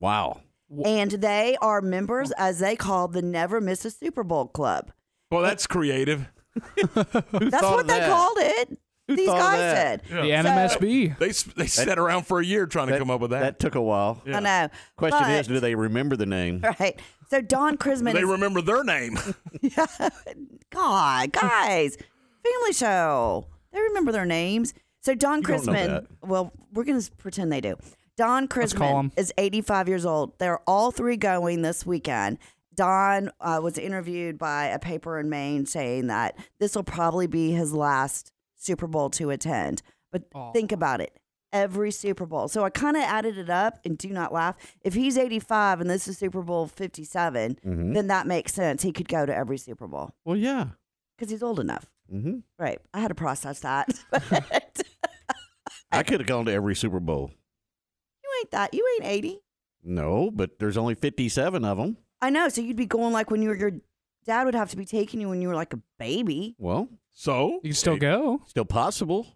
Wow. And they are members, as they call the Never Miss a Super Bowl Club. Well, that's creative. That's what of they called it. These guys that? did. The So- NMSB. They s- they sat around for a year trying to come up with that. That took a while. I know. Question But- is, do they remember the name? Right. So Don Crisman they is remember their name. God, guys, family show. They remember their names. So Don You don't know Crisman. that. Well, we're gonna s- pretend they do. Don Let's call Crisman is 85 years old. They're all three going this weekend. Don uh, was interviewed by a paper in Maine saying that this will probably be his last Super Bowl to attend. But Aw. think about it. Every Super Bowl. So I kind of added it up and do not laugh. If he's 85 and this is Super Bowl 57, Mhm. then that makes sense. He could go to every Super Bowl Well, yeah. because he's old enough. hmm Right. I had to process that. I could have gone to every Super Bowl. you ain't that. You ain't 80. No, but there's only 57 of them. I know. So you'd be going like when you were your dad would have to be taking you when you were like a baby. Well, so You can still go. still possible.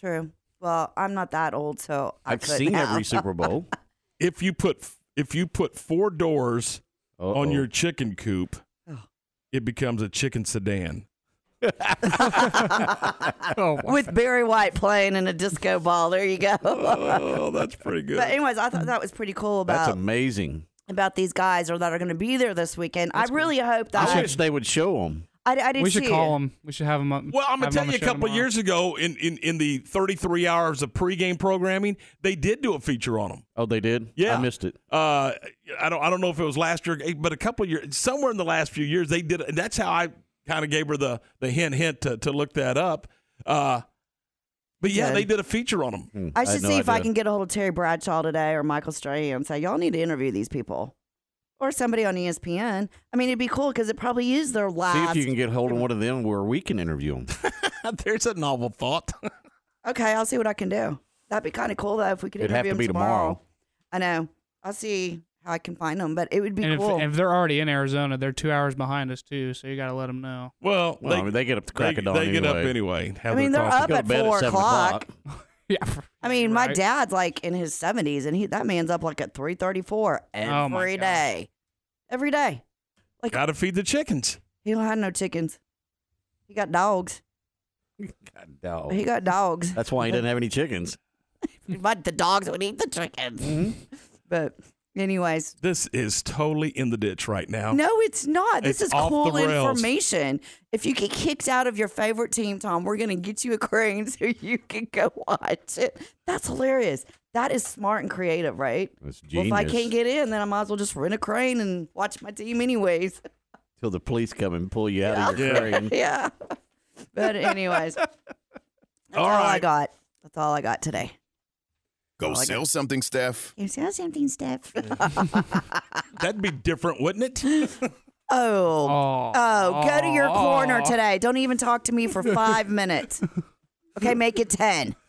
True. Well, I'm not that old, so I I've seen have. every Super Bowl. if you put if you put four doors on Uh-oh. your chicken coop, Oh. it becomes a chicken sedan. Oh, With Barry White playing in a disco ball. There you go. Oh, that's pretty good. But anyways, I thought that was pretty cool about That's amazing. about these guys or that are going to be there this weekend. I really hope that I wish they would show them. I, I did we should too. call him. We should have him. Up, Well, I'm gonna tell you, a couple tomorrow. years ago, in, in in the 33 hours of pregame programming, they did do a feature on them. Oh, they did? Yeah. I missed it. Uh, I don't I don't know if it was last year, but a couple years, somewhere in the last few years, they did. And that's how I kind of gave her the the hint hint to to look that up. Uh, but yeah, they did a feature on them. Hmm, I had should no see if I can get a hold of Terry Bradshaw today or Michael Strahan and say, y'all need to interview these people. Or somebody on ESPN. I mean, it'd be cool because it probably is their See last. if you can get hold of one of them where we can interview them. There's a novel thought. Okay, I'll see what I can do. That'd be kind of cool though if we could It'd have interview to them be tomorrow. tomorrow. I know. I'll see how I can find them, but it would be and cool. if, if they're already in Arizona, they're two hours behind us too. So you got to let them know. Well, Well, I mean, they get up to crack they, of dawn they get up anyway. anyway. I mean, their they're coffee. up Go to at bed at four 7 o'clock. o'clock. Yeah. I mean, my dad's like in his seventies, and he that man's up like at three thirty-four Oh, my every gosh. day, every day. Like Got to feed the chickens. he don't have no chickens. He got dogs. God, dog. He got dogs. That's why he doesn't have any chickens. but the dogs would eat the chickens. Mm-hmm. But anyways, This is totally in the ditch right now. no, it's not. This It's is cool information. If you get kicked out of your favorite team, Tom, we're gonna get you a crane so you can go watch it. That's hilarious. That is smart and creative, right? That's genius. Well, if I can't get in, then I might as well just rent a crane and watch my team anyways. Till the police come and pull you out of your yeah. crane. yeah. But anyways, that's all, All I got. That's all I got today. Go Oh, I sell something, Steph. You sell something, Steph. That'd be different, wouldn't it? Oh. Oh, go to your corner today. Don't even talk to me for five minutes. Okay, make it 10.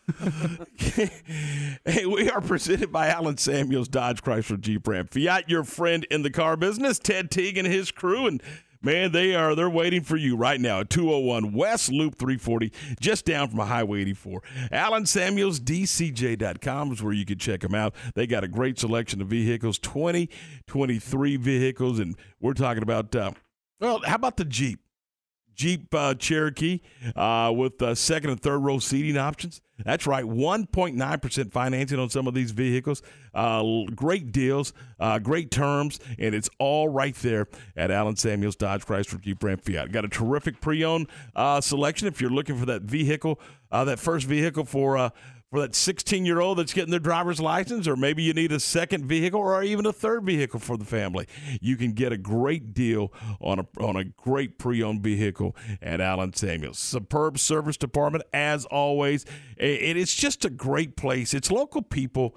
Hey, we are presented by Allen Samuels, Dodge Chrysler Jeep Ram Fiat, your friend in the car business, Ted Teague and his crew, and man, they are they're waiting for you right now at 201 West Loop 340, just down from Highway 84. Allen Samuels, DCJ.com is where you can check them out. They got a great selection of vehicles, 20, 23 vehicles, and we're talking about uh, well, how about the Jeep? Jeep uh, Cherokee uh, with uh, second and third row seating options. That's right, 1.9% financing on some of these vehicles. Uh, great deals, uh, great terms, and it's all right there at Allen Samuels Dodge Chrysler Jeep Ram Fiat. Got a terrific pre-owned uh, selection if you're looking for that vehicle, that first vehicle for for that 16 year old that's getting their driver's license, or maybe you need a second vehicle or even a third vehicle for the family. You can get a great deal on a on a great pre-owned vehicle at Allen Samuels. Superb service department as always, and it's just a great place. It's local people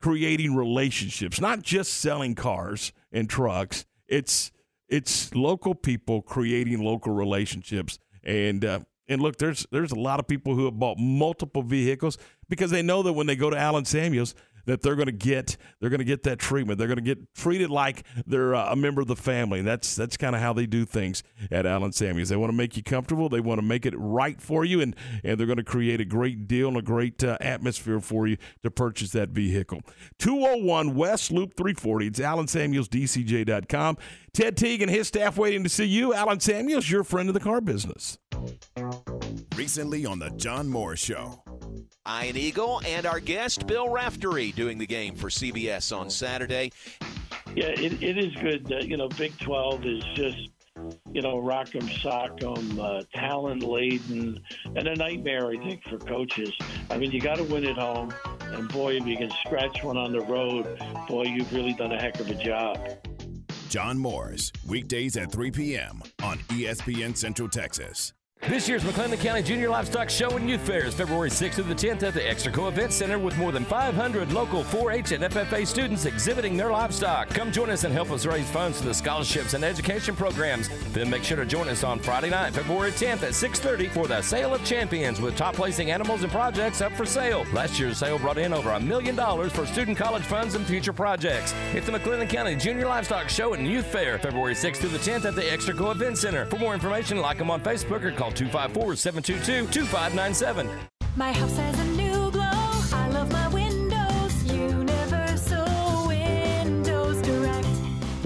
creating relationships, not just selling cars and trucks. It's it's local people creating local relationships, and uh, and look, there's there's a lot of people who have bought multiple vehicles because they know that when they go to Allen Samuels that they're going to get they're going to get that treatment. They're going to get treated like they're uh, a member of the family. And that's that's kind of how they do things at Allen Samuels. They want to make you comfortable. They want to make it right for you, and and they're going to create a great deal and a great uh, atmosphere for you to purchase that vehicle. 201 West Loop 340. It's Allen Samuels DCJ.com. Ted Teague and his staff waiting to see you. Allen Samuels, your friend of the car business. Recently on the John Moore Show. Ian Eagle and our guest Bill Raftery doing the game for CBS on Saturday. Yeah, it, it is good. Uh, you know, Big 12 is just, you know, rock'em sock'em, uh, talent laden, and a nightmare, I think, for coaches. I mean, you got to win at home. And boy, if you can scratch one on the road, boy, you've really done a heck of a job. John Moore's weekdays at 3 p.m. on ESPN Central Texas. This year's McLennan County Junior Livestock Show and Youth Fair is February 6th through the 10th at the Extraco Event Center with more than 500 local 4-H and FFA students exhibiting their livestock. Come join us and help us raise funds for the scholarships and education programs. Then make sure to join us on Friday night, February 10th at 6:30 for the Sale of Champions with top placing animals and projects up for sale. Last year's sale brought in over a million dollars for student college funds and future projects. It's the McLennan County Junior Livestock Show and Youth Fair, February 6th through the 10th at the Extraco Event Center. For more information, like them on Facebook or call 254 722 2597. My house has a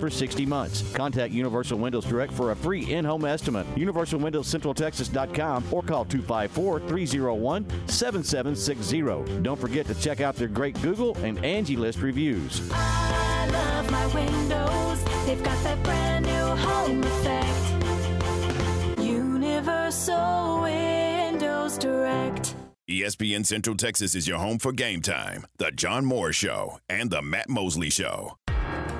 for 60 months. Contact Universal Windows Direct for a free in-home estimate. UniversalWindowsCentralTexas.com or call 254-301-7760. Don't forget to check out their great Google and Angie List reviews. I love my windows. They've got that brand new home effect. Universal Windows Direct. ESPN Central Texas is your home for game time, the John Moore Show, and the Matt Mosley Show.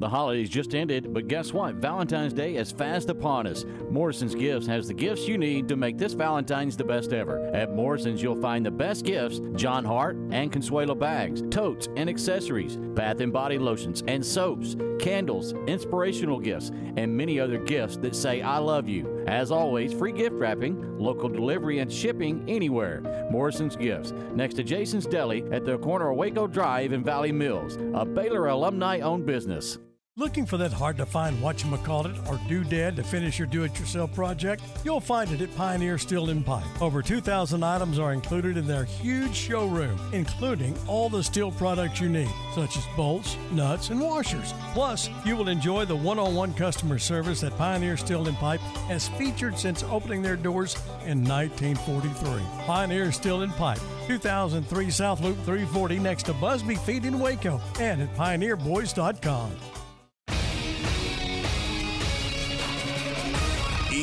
The holidays just ended, but guess what? Valentine's Day is fast upon us. Morrison's Gifts has the gifts you need to make this Valentine's the best ever. At Morrison's, you'll find the best gifts Jon Hart and Consuela bags, totes and accessories, bath and body lotions and soaps, candles, inspirational gifts, and many other gifts that say, I love you. As always, free gift wrapping, local delivery, and shipping anywhere. Morrison's Gifts, next to Jason's Deli at the corner of Waco Drive in Valley Mills, a Baylor alumni owned business. Looking for that hard to find whatchamacallit or doodad to finish your do it yourself project? You'll find it at Pioneer Steel and Pipe. Over 2,000 items are included in their huge showroom, including all the steel products you need, such as bolts, nuts, and washers. Plus, you will enjoy the one on one customer service that Pioneer Steel and Pipe has featured since opening their doors in 1943. Pioneer Steel and Pipe, 2003 South Loop 340 next to Busby Feed in Waco, and at pioneerboys.com.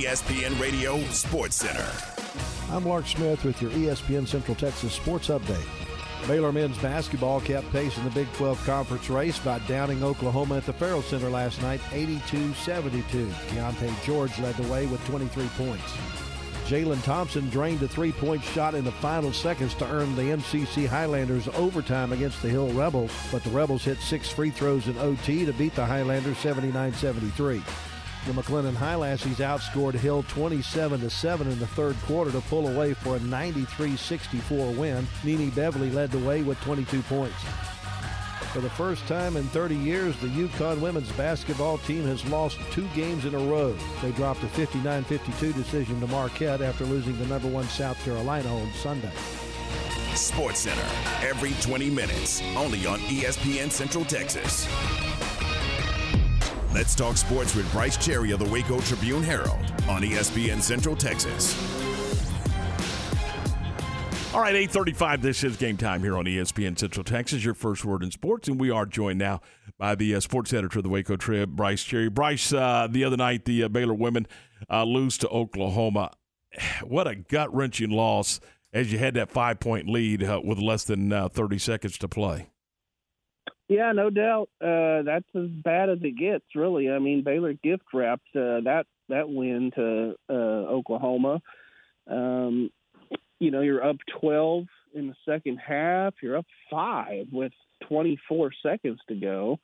ESPN Radio Sports Center. I'm Lark Smith with your ESPN Central Texas Sports Update. Baylor men's basketball kept pace in the Big 12 conference race by downing Oklahoma at the Ferrell Center last night 82-72. Keyonte George led the way with 23 points. Jalen Thompson drained a three-point shot in the final seconds to earn the MCC Highlanders overtime against the Hill Rebels, but the Rebels hit six free throws in OT to beat the Highlanders 79-73. The McLennan Highlassies outscored Hill 27 to 7 in the third quarter to pull away for a 93-64 win. Nene Beverly led the way with 22 points. For the first time in 30 years, the UConn women's basketball team has lost two games in a row. They dropped a 59-52 decision to Marquette after losing the number one South Carolina on Sunday. Sports Center, every 20 minutes, only on ESPN Central Texas. Let's talk sports with Brice Cherry of the Waco Tribune Herald on ESPN Central Texas. All right, 835, this is game time here on ESPN Central Texas, your first word in sports. And we are joined now by the uh, sports editor of the Waco Trib, Brice Cherry. Brice, uh, the other night, the uh, Baylor women uh, lose to Oklahoma. What a gut wrenching loss as you had that five point lead uh, with less than uh, 30 seconds to play. Yeah, no doubt. Uh, that's as bad as it gets, really. I mean, Baylor gift wrapped uh, that that win to uh, Oklahoma. Um, you know, you're up 12 in the second half. You're up five with 24 seconds to go,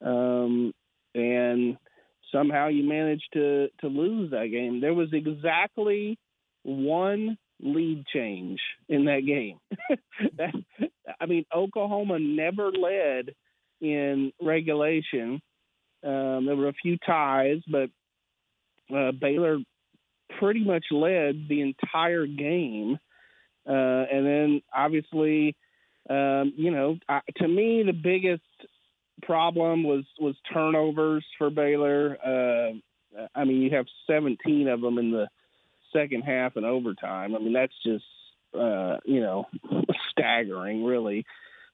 um, and somehow you managed to to lose that game. There was exactly one lead change in that game. that, I mean, Oklahoma never led in regulation. Um, there were a few ties, but uh, Baylor pretty much led the entire game. Uh, and then obviously, um, you know, I, to me, the biggest problem was was turnovers for Baylor. Uh, I mean, you have 17 of them in the second half and overtime. I mean, that's just uh, you know staggering, really.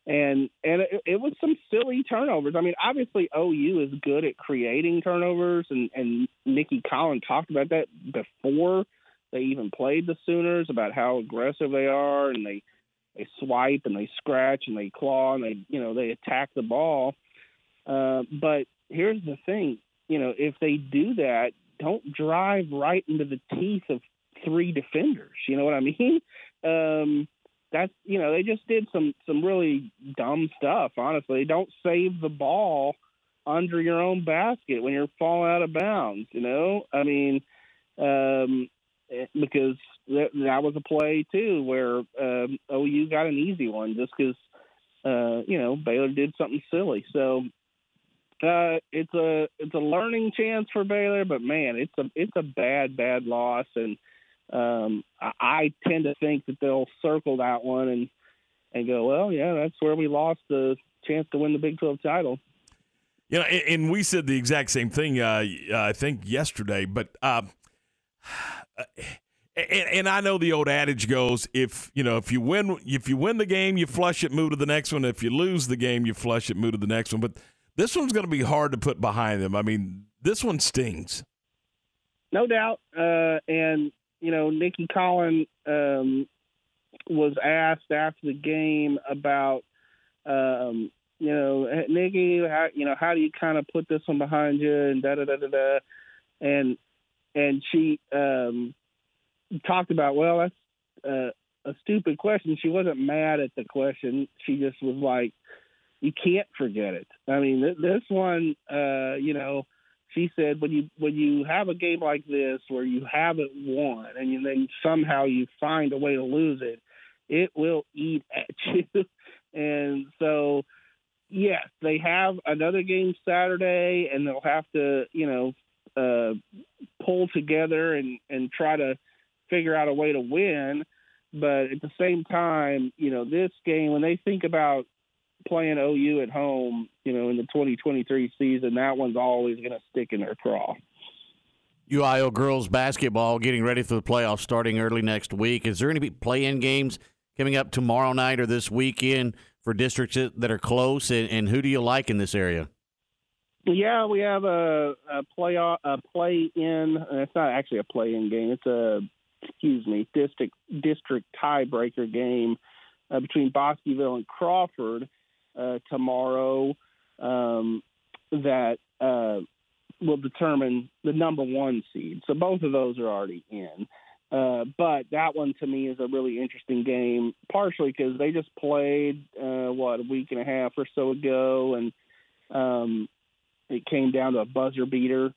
And and it, it was some silly turnovers. I mean, obviously OU is good at creating turnovers, and and Nicki Collen talked about that before they even played the Sooners about how aggressive they are, and they they swipe and they scratch and they claw and they you know they attack the ball. Uh, but here's the thing, you know, if they do that, don't drive right into the teeth of three defenders. You know what I mean? Um, that's you know they just did some some really dumb stuff. Honestly, don't save the ball under your own basket when you're falling out of bounds. You know, I mean, um, eh, because that, that was a play too where um, OU got an easy one just because uh, you know Baylor did something silly. So uh, it's a it's a learning chance for Baylor, but man, it's a it's a bad bad loss, and um, I, I tend to think that they'll circle that one and and go, well, yeah, that's where we lost the chance to win the Big Twelve title. Know, and, and we said the exact same thing, uh, I think, yesterday. But uh, and, and I know the old adage goes: if you know, if you win, if you win the game, you flush it, move to the next one. If you lose the game, you flush it, move to the next one. But this one's going to be hard to put behind them. I mean, this one stings. No doubt. Uh, and, you know, Nicki Collen um, was asked after the game about, um, you know, "Eh, Nicki, how you know, how do you kind of put this one behind you and da da da da da, and and she um talked about, well, that's uh, a stupid question. She wasn't mad at the question. She just was like, you can't forget it. I mean, th- this one, uh, you know, she said when you when you have a game like this where you haven't won and you, then somehow you find a way to lose it, it will eat at you. and so, yes, they have another game Saturday, and they'll have to, you know, uh, pull together and and try to figure out a way to win. But at the same time, you know, this game when they think about playing OU at home, you know, in the 2023 season, that one's always going to stick in their craw. UIL girls basketball getting ready for the playoffs starting early next week. Is there any play-in games coming up tomorrow night or this weekend for districts that are close? And, and who do you like in this area? Yeah, we have a, a play a play in. It's not actually a play in game. It's a excuse me district district tiebreaker game uh, between Bosqueville and Crawford uh, tomorrow. Um, that uh, will determine the number one seed. So both of those are already in. Uh, but that one to me is a really interesting game, partially because they just played uh, what a week and a half or so ago, and um, it came down to a buzzer beater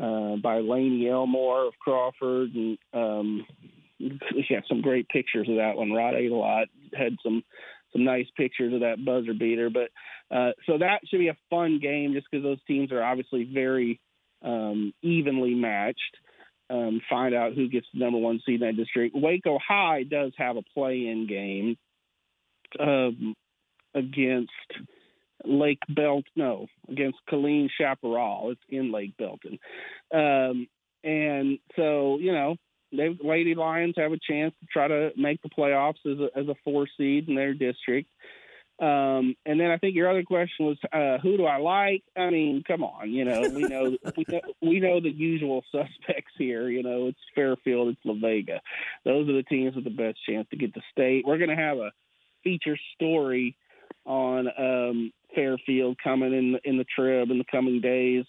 uh, by Laney Elmore of Crawford, and um, we got some great pictures of that one. Rod Aydelotte, had some some nice pictures of that buzzer beater, but uh, so that should be a fun game just because those teams are obviously very um, evenly matched. Um, find out who gets the number one seed in that district. Waco High does have a play-in game um, against Lake Belt. No, against Killeen Chaparral. It's in Lake Belton, um, and so you know they Lady Lions have a chance to try to make the playoffs as a, as a four seed in their district. Um, and then I think your other question was, uh, who do I like? I mean, come on, you know, we know we know, we know the usual suspects here. You know, it's Fairfield, it's La Vega. Those are the teams with the best chance to get to state. We're going to have a feature story on um, Fairfield coming in in the trib in the coming days.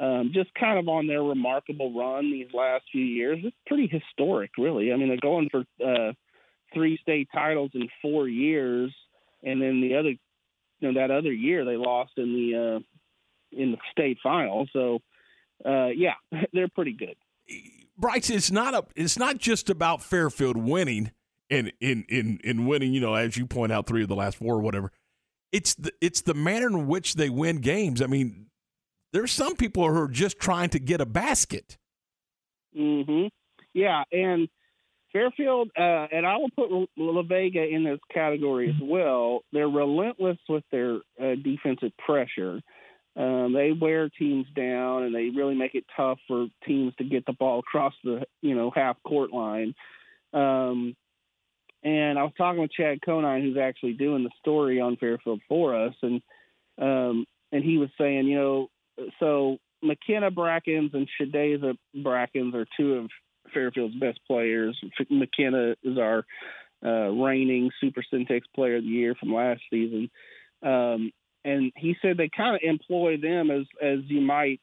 Um, just kind of on their remarkable run these last few years. It's pretty historic, really. I mean, they're going for uh, three state titles in four years and then the other, you know, that other year they lost in the uh, in the state final. So, uh, yeah, they're pretty good. Brice, it's not a it's not just about Fairfield winning and in in in winning, you know, as you point out, three of the last four or whatever. It's the it's the manner in which they win games. I mean, there's some people who are just trying to get a basket. Mm-hmm. Yeah, and Fairfield, uh, and I will put La Vega in this category as well. They're relentless with their uh, defensive pressure. Um, they wear teams down, and they really make it tough for teams to get the ball across the you know half court line. Um, and I was talking with Chad Conine, who's actually doing the story on Fairfield for us, and um, and he was saying, you know, so McKenna Brackens and Shadeza Brackens are two of Fairfield's best players. McKenna is our uh, reigning Super Centex Player of the Year from last season, um, and he said they kind of employ them as as you might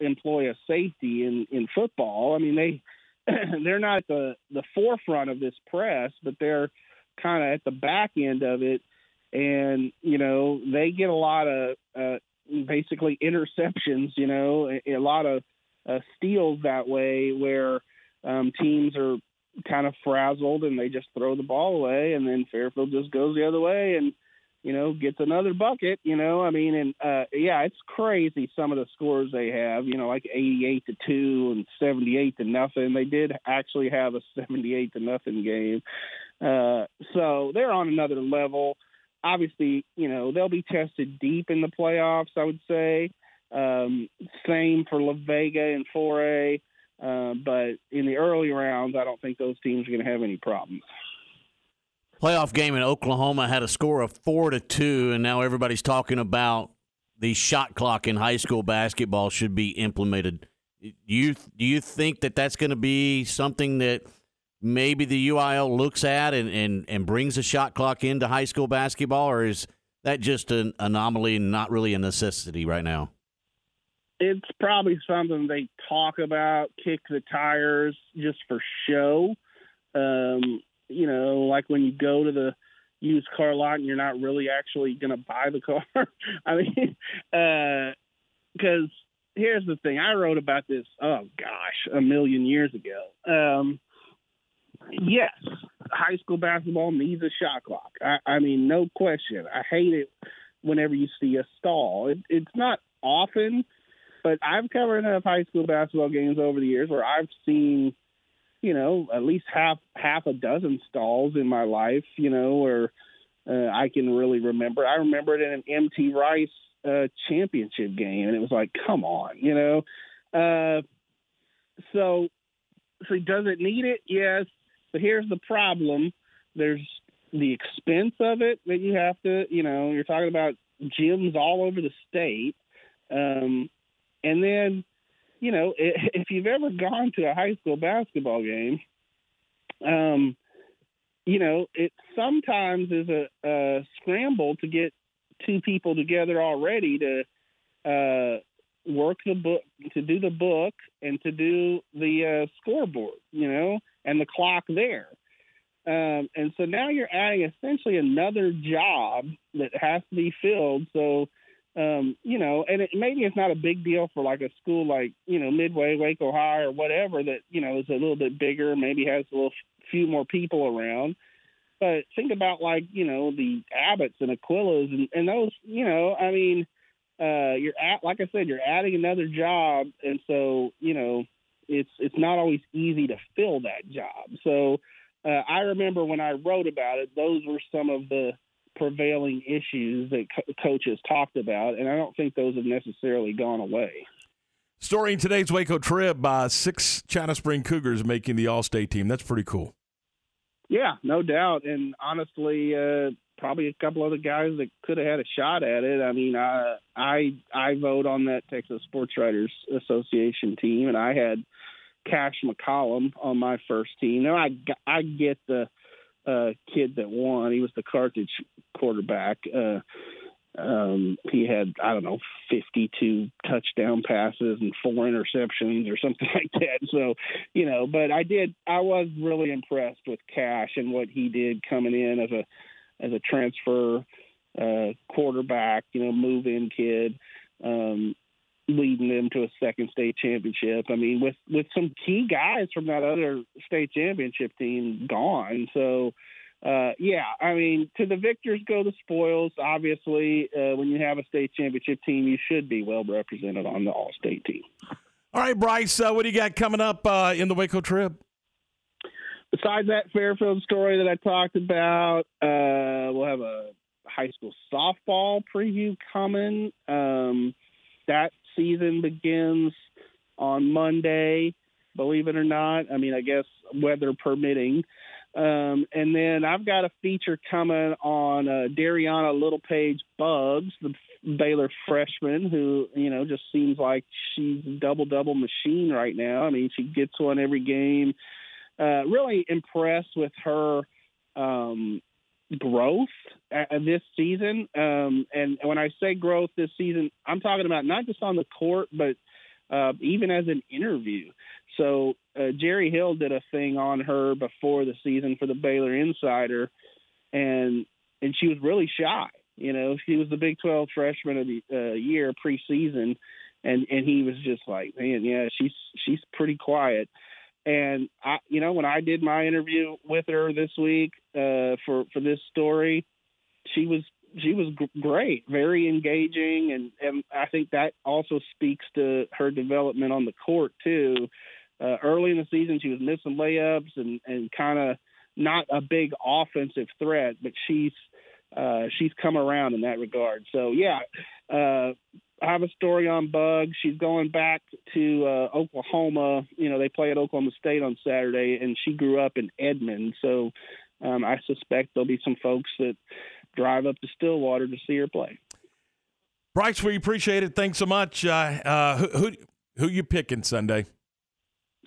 employ a safety in in football. I mean they they're not at the the forefront of this press, but they're kind of at the back end of it, and you know they get a lot of uh, basically interceptions. You know, a, a lot of uh, steals that way where um, teams are kind of frazzled and they just throw the ball away, and then Fairfield just goes the other way and you know gets another bucket. You know, I mean, and uh, yeah, it's crazy some of the scores they have. You know, like eighty-eight to two and seventy-eight to nothing. They did actually have a seventy-eight to nothing game, uh, so they're on another level. Obviously, you know they'll be tested deep in the playoffs. I would say. Um, same for La Vega and 4A. Uh, but in the early rounds, I don't think those teams are going to have any problems. Playoff game in Oklahoma had a score of four to two, and now everybody's talking about the shot clock in high school basketball should be implemented. Do you do you think that that's going to be something that maybe the UIL looks at and, and, and brings a shot clock into high school basketball, or is that just an anomaly and not really a necessity right now? it's probably something they talk about, kick the tires just for show. Um, you know, like when you go to the used car lot and you're not really actually going to buy the car. I mean, because here's the thing I wrote about this, oh gosh, a million years ago. Um, yes, high school basketball needs a shot clock. I, I mean, no question. I hate it whenever you see a stall. It, it's not often but I've covered enough high school basketball games over the years where I've seen, you know, at least half half a dozen stalls in my life. You know, where uh, I can really remember. I remember it in an MT Rice uh, championship game, and it was like, come on, you know. Uh, so, so does it need it? Yes, but here's the problem: there's the expense of it that you have to, you know, you're talking about gyms all over the state. Um, and then, you know, if you've ever gone to a high school basketball game, um, you know, it sometimes is a, a scramble to get two people together already to uh, work the book, to do the book, and to do the uh, scoreboard, you know, and the clock there. Um, and so now you're adding essentially another job that has to be filled. So um, you know, and it, maybe it's not a big deal for like a school like you know Midway, Waco High, or whatever that you know is a little bit bigger, maybe has a little few more people around. But think about like you know the Abbotts and Aquillas and, and those, you know, I mean, uh, you're at like I said, you're adding another job, and so you know it's it's not always easy to fill that job. So uh, I remember when I wrote about it, those were some of the prevailing issues that co- coaches talked about, and I don't think those have necessarily gone away. Story in today's Waco Trib: by six China Spring Cougars making the All-State team. That's pretty cool. Yeah, no doubt. And honestly, uh, probably a couple other guys that could have had a shot at it. I mean, I I I vote on that Texas Sports Writers Association team, and I had Cash McCollum on my first team. Now I I get the uh, kid that won. He was the Carthage quarterback. Uh, um, he had I don't know 52 touchdown passes and four interceptions or something like that. So, you know, but I did I was really impressed with Cash and what he did coming in as a as a transfer uh, quarterback. You know, move in kid. Um, leading them to a second state championship. I mean, with with some key guys from that other state championship team gone, so uh, yeah, I mean, to the victors go the spoils. Obviously, uh, when you have a state championship team, you should be well represented on the All State team. All right, Brice, uh, what do you got coming up uh, in the Waco trip? Besides that Fairfield story that I talked about, uh, we'll have a high school softball preview coming. Um, that season begins on Monday, believe it or not. I mean, I guess weather permitting. Um, and then I've got a feature coming on uh, Dariana Littlepage Bugs, the Baylor freshman, who you know just seems like she's a double double machine right now. I mean, she gets one every game. Uh, really impressed with her um, growth uh, this season. Um, and when I say growth this season, I'm talking about not just on the court, but uh, even as an interview. So uh, Jerry Hill did a thing on her before the season for the Baylor Insider, and and she was really shy. You know, she was the Big 12 freshman of the uh, year preseason, and and he was just like, man, yeah, she's she's pretty quiet. And I, you know, when I did my interview with her this week uh, for for this story, she was she was great, very engaging, and and I think that also speaks to her development on the court too. Uh, early in the season, she was missing layups and and kind of not a big offensive threat, but she's uh, she's come around in that regard. So yeah, uh, I have a story on Bug. She's going back to uh, Oklahoma. You know, they play at Oklahoma State on Saturday, and she grew up in Edmond. So um, I suspect there'll be some folks that drive up to Stillwater to see her play. Brice, we appreciate it. Thanks so much. Uh, uh, who, who who you picking Sunday?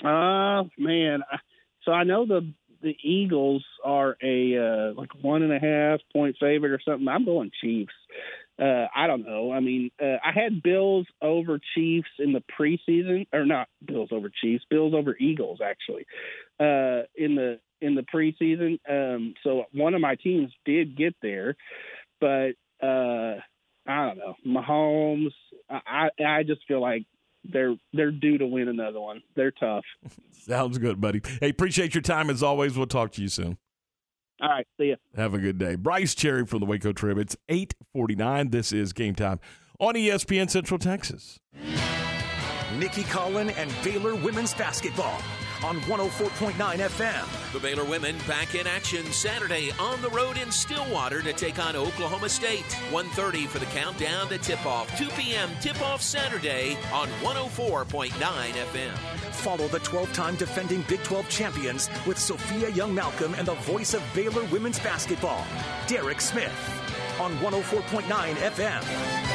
Uh man, I- so I know the the Eagles are a uh, like one and a half point favorite or something. I'm going Chiefs. Uh, I don't know. I mean, uh, I had Bills over Chiefs in the preseason, or not Bills over Chiefs, Bills over Eagles actually uh, in the in the preseason. Um, so one of my teams did get there, but uh, I don't know. Mahomes, I I I just feel like they're they're due to win another one. They're tough. Sounds good, buddy. Hey, appreciate your time as always. We'll talk to you soon. All right, see ya. Have a good day. Brice Cherry from the Waco Trib. It's 849. This is game time on ESPN Central Texas. Nicki Collen and Baylor women's basketball on 104.9 FM. The Baylor women back in action Saturday on the road in Stillwater to take on Oklahoma State. 1:30 for the countdown to tip-off. 2 p.m. tip-off Saturday on 104.9 FM. Follow the 12 time defending Big 12 champions with Sophia Young Malcolm and the voice of Baylor women's basketball, Derek Smith, on 104.9 FM.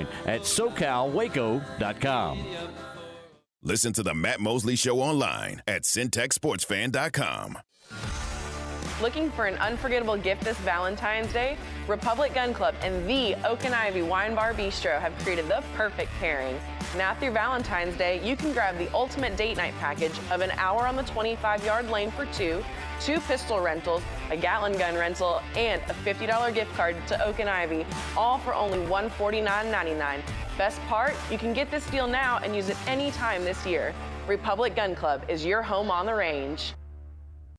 at socalwaco.com. Listen to the Matt Mosley Show online at centexsportsfan.com. Looking for an unforgettable gift this Valentine's Day? Republic Gun Club and the Oak and Ivy Wine Bar Bistro have created the perfect pairing. Now through Valentine's Day, you can grab the ultimate date night package of an hour on the 25 yard lane for two, two pistol rentals, a Gatling gun rental, and a $50 gift card to Oak and Ivy, all for only $149.99. Best part, you can get this deal now and use it any time this year. Republic Gun Club is your home on the range.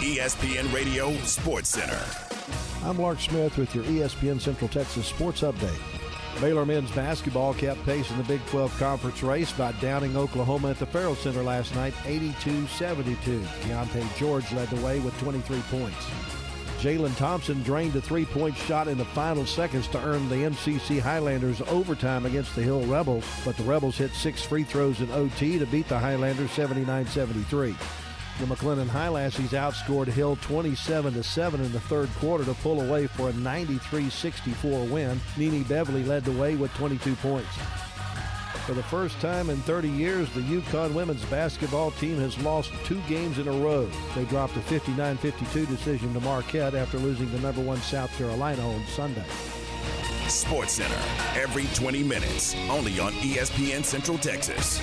ESPN Radio Sports Center. I'm Lark Smith with your ESPN Central Texas Sports Update. Baylor men's basketball kept pace in the Big 12 conference race by downing Oklahoma at the Ferrell Center last night, 82-72. Keyonte George led the way with 23 points. Jalen Thompson drained a three-point shot in the final seconds to earn the MCC Highlanders overtime against the Hill Rebels, but the Rebels hit six free throws in OT to beat the Highlanders 79-73. The McLennan Highlassies outscored Hill 27 7 in the third quarter to pull away for a 93-64 win. Nene Beverly led the way with 22 points. For the first time in 30 years, the UConn women's basketball team has lost two games in a row. They dropped a 59-52 decision to Marquette after losing to number one South Carolina on Sunday. Sports Center, every 20 minutes, only on ESPN Central Texas.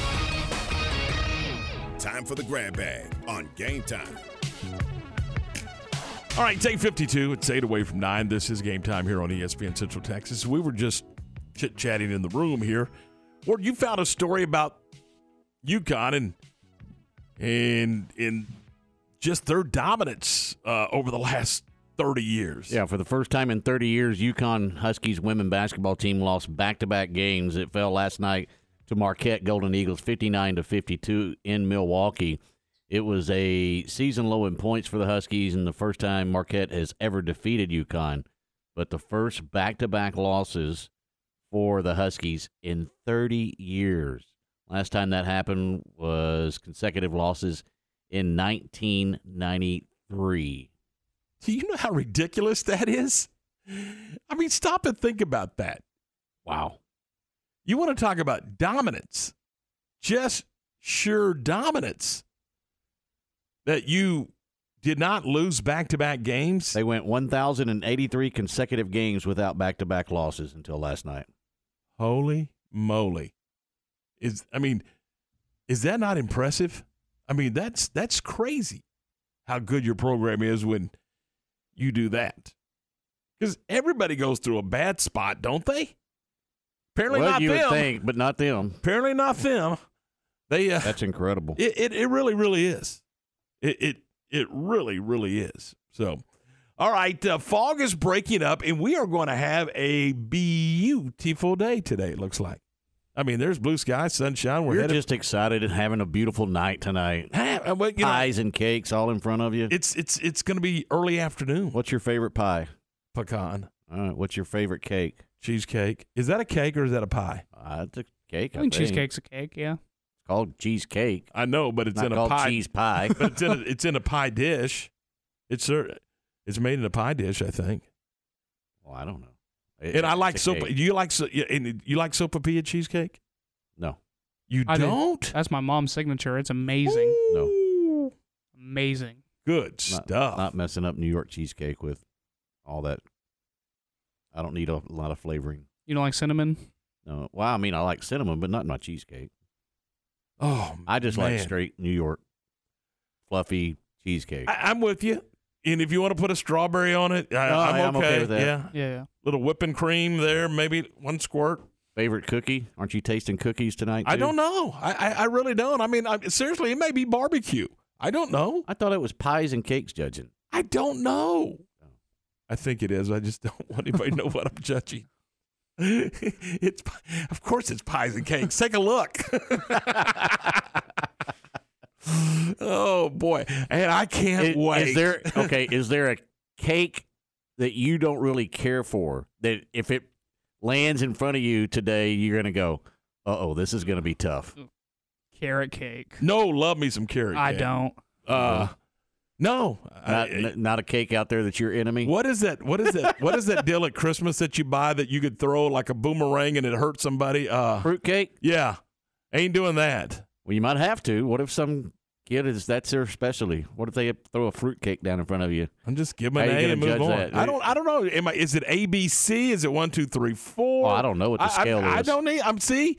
Time for the grab bag on game time. All right, it's 852. It's 8 away from 9. This is game time here on ESPN Central Texas. We were just chit chatting in the room here. Ward, you found a story about UConn and and in just their dominance uh, over the last 30 years. Yeah, for the first time in 30 years, UConn Huskies women basketball team lost back-to-back games. It fell last night to Marquette Golden Eagles 59 to 52 in Milwaukee. It was a season low in points for the Huskies and the first time Marquette has ever defeated UConn, but the first back-to-back losses for the Huskies in 30 years. Last time that happened was consecutive losses in 1993. Do you know how ridiculous that is? I mean, stop and think about that. Wow. You want to talk about dominance, just sure dominance. That you did not lose back to back games. They went 1,083 consecutive games without back to back losses until last night. Holy moly. Is I mean, is that not impressive? I mean, that's that's crazy how good your program is when you do that. Because everybody goes through a bad spot, don't they? Apparently well, not you them. would think, but not them. Apparently not them. They uh, That's incredible. it, it it really really is. It it it really really is. So, all right, uh, fog is breaking up, and we are going to have a beautiful day today. It looks like. I mean, there's blue sky, sunshine. We're You're headed. just excited and having a beautiful night tonight. Ah, well, you know, Pies and cakes all in front of you. it's it's it's going to be early afternoon. What's your favorite pie? Pecan All right. What's your favorite cake? cheesecake. Is that a cake or is that a pie? Uh, it's a cake. I I think think cheesecake's a cake, yeah. It's called cheesecake. I know, but it's Not in a called pie. cheese pie. but it's in a, it's in a pie dish. It's cer- it's made in a pie dish, I think. Well, I don't know. It- and I like a soap. cake. You like so, and you like sopapilla cheesecake? No. You I do. don't? That's my mom's signature. It's amazing. No. Amazing. Good Not, stuff. not messing up New York cheesecake with all that. I don't need a lot of flavoring. You don't like cinnamon? No. Well, I mean, I like cinnamon, but not in my cheesecake. oh, I just like straight New York fluffy cheesecake. I, I'm with you. And if you want to put a strawberry on it, I, Oh, I'm, yeah, I'm okay with that. Yeah, Yeah, yeah. little whipping cream there, maybe one squirt. Favorite cookie? Aren't you tasting cookies tonight? I don't know. I, I, I really don't. I mean, I, seriously, it may be barbecue. I don't know. I thought it was pies and cakes judging. I don't know. I think it is. I just don't want anybody to know what I'm judging. it's of course it's pies and cakes. Take a look. oh boy, and I can't Is- wait. Is there okay? Is there a cake that you don't really care for that if it lands in front of you today, you're gonna go, "Uh oh, this is gonna be tough." Carrot cake. no, love me some carrot. Cake. I cake. don't. Uh, no. Not, I- n- not a cake out there that's your enemy. what is that? What is that? what is that deal at Christmas that you buy that you could throw like a boomerang and it hurts somebody? Uh, Fruit cake? yeah, ain't doing that. Well, you might have to. What if some kid is that's their specialty? What if they throw a fruitcake down in front of you? I'm just giving an A and move on. that? I don't. I don't know. Am I? Is it A B C? Is it one two three four? Oh, I don't know what the I- scale I, is. I don't need. I'm see.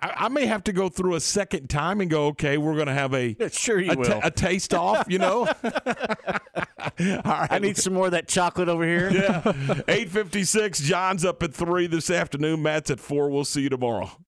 I, I may have to go through a second time and go. Okay, we're going to have a Sure, you a, will. a taste off. You know. All right. I need some more of that chocolate over here. Yeah. Eight fifty six. John's up at three this afternoon. Matt's at four. We'll see you tomorrow.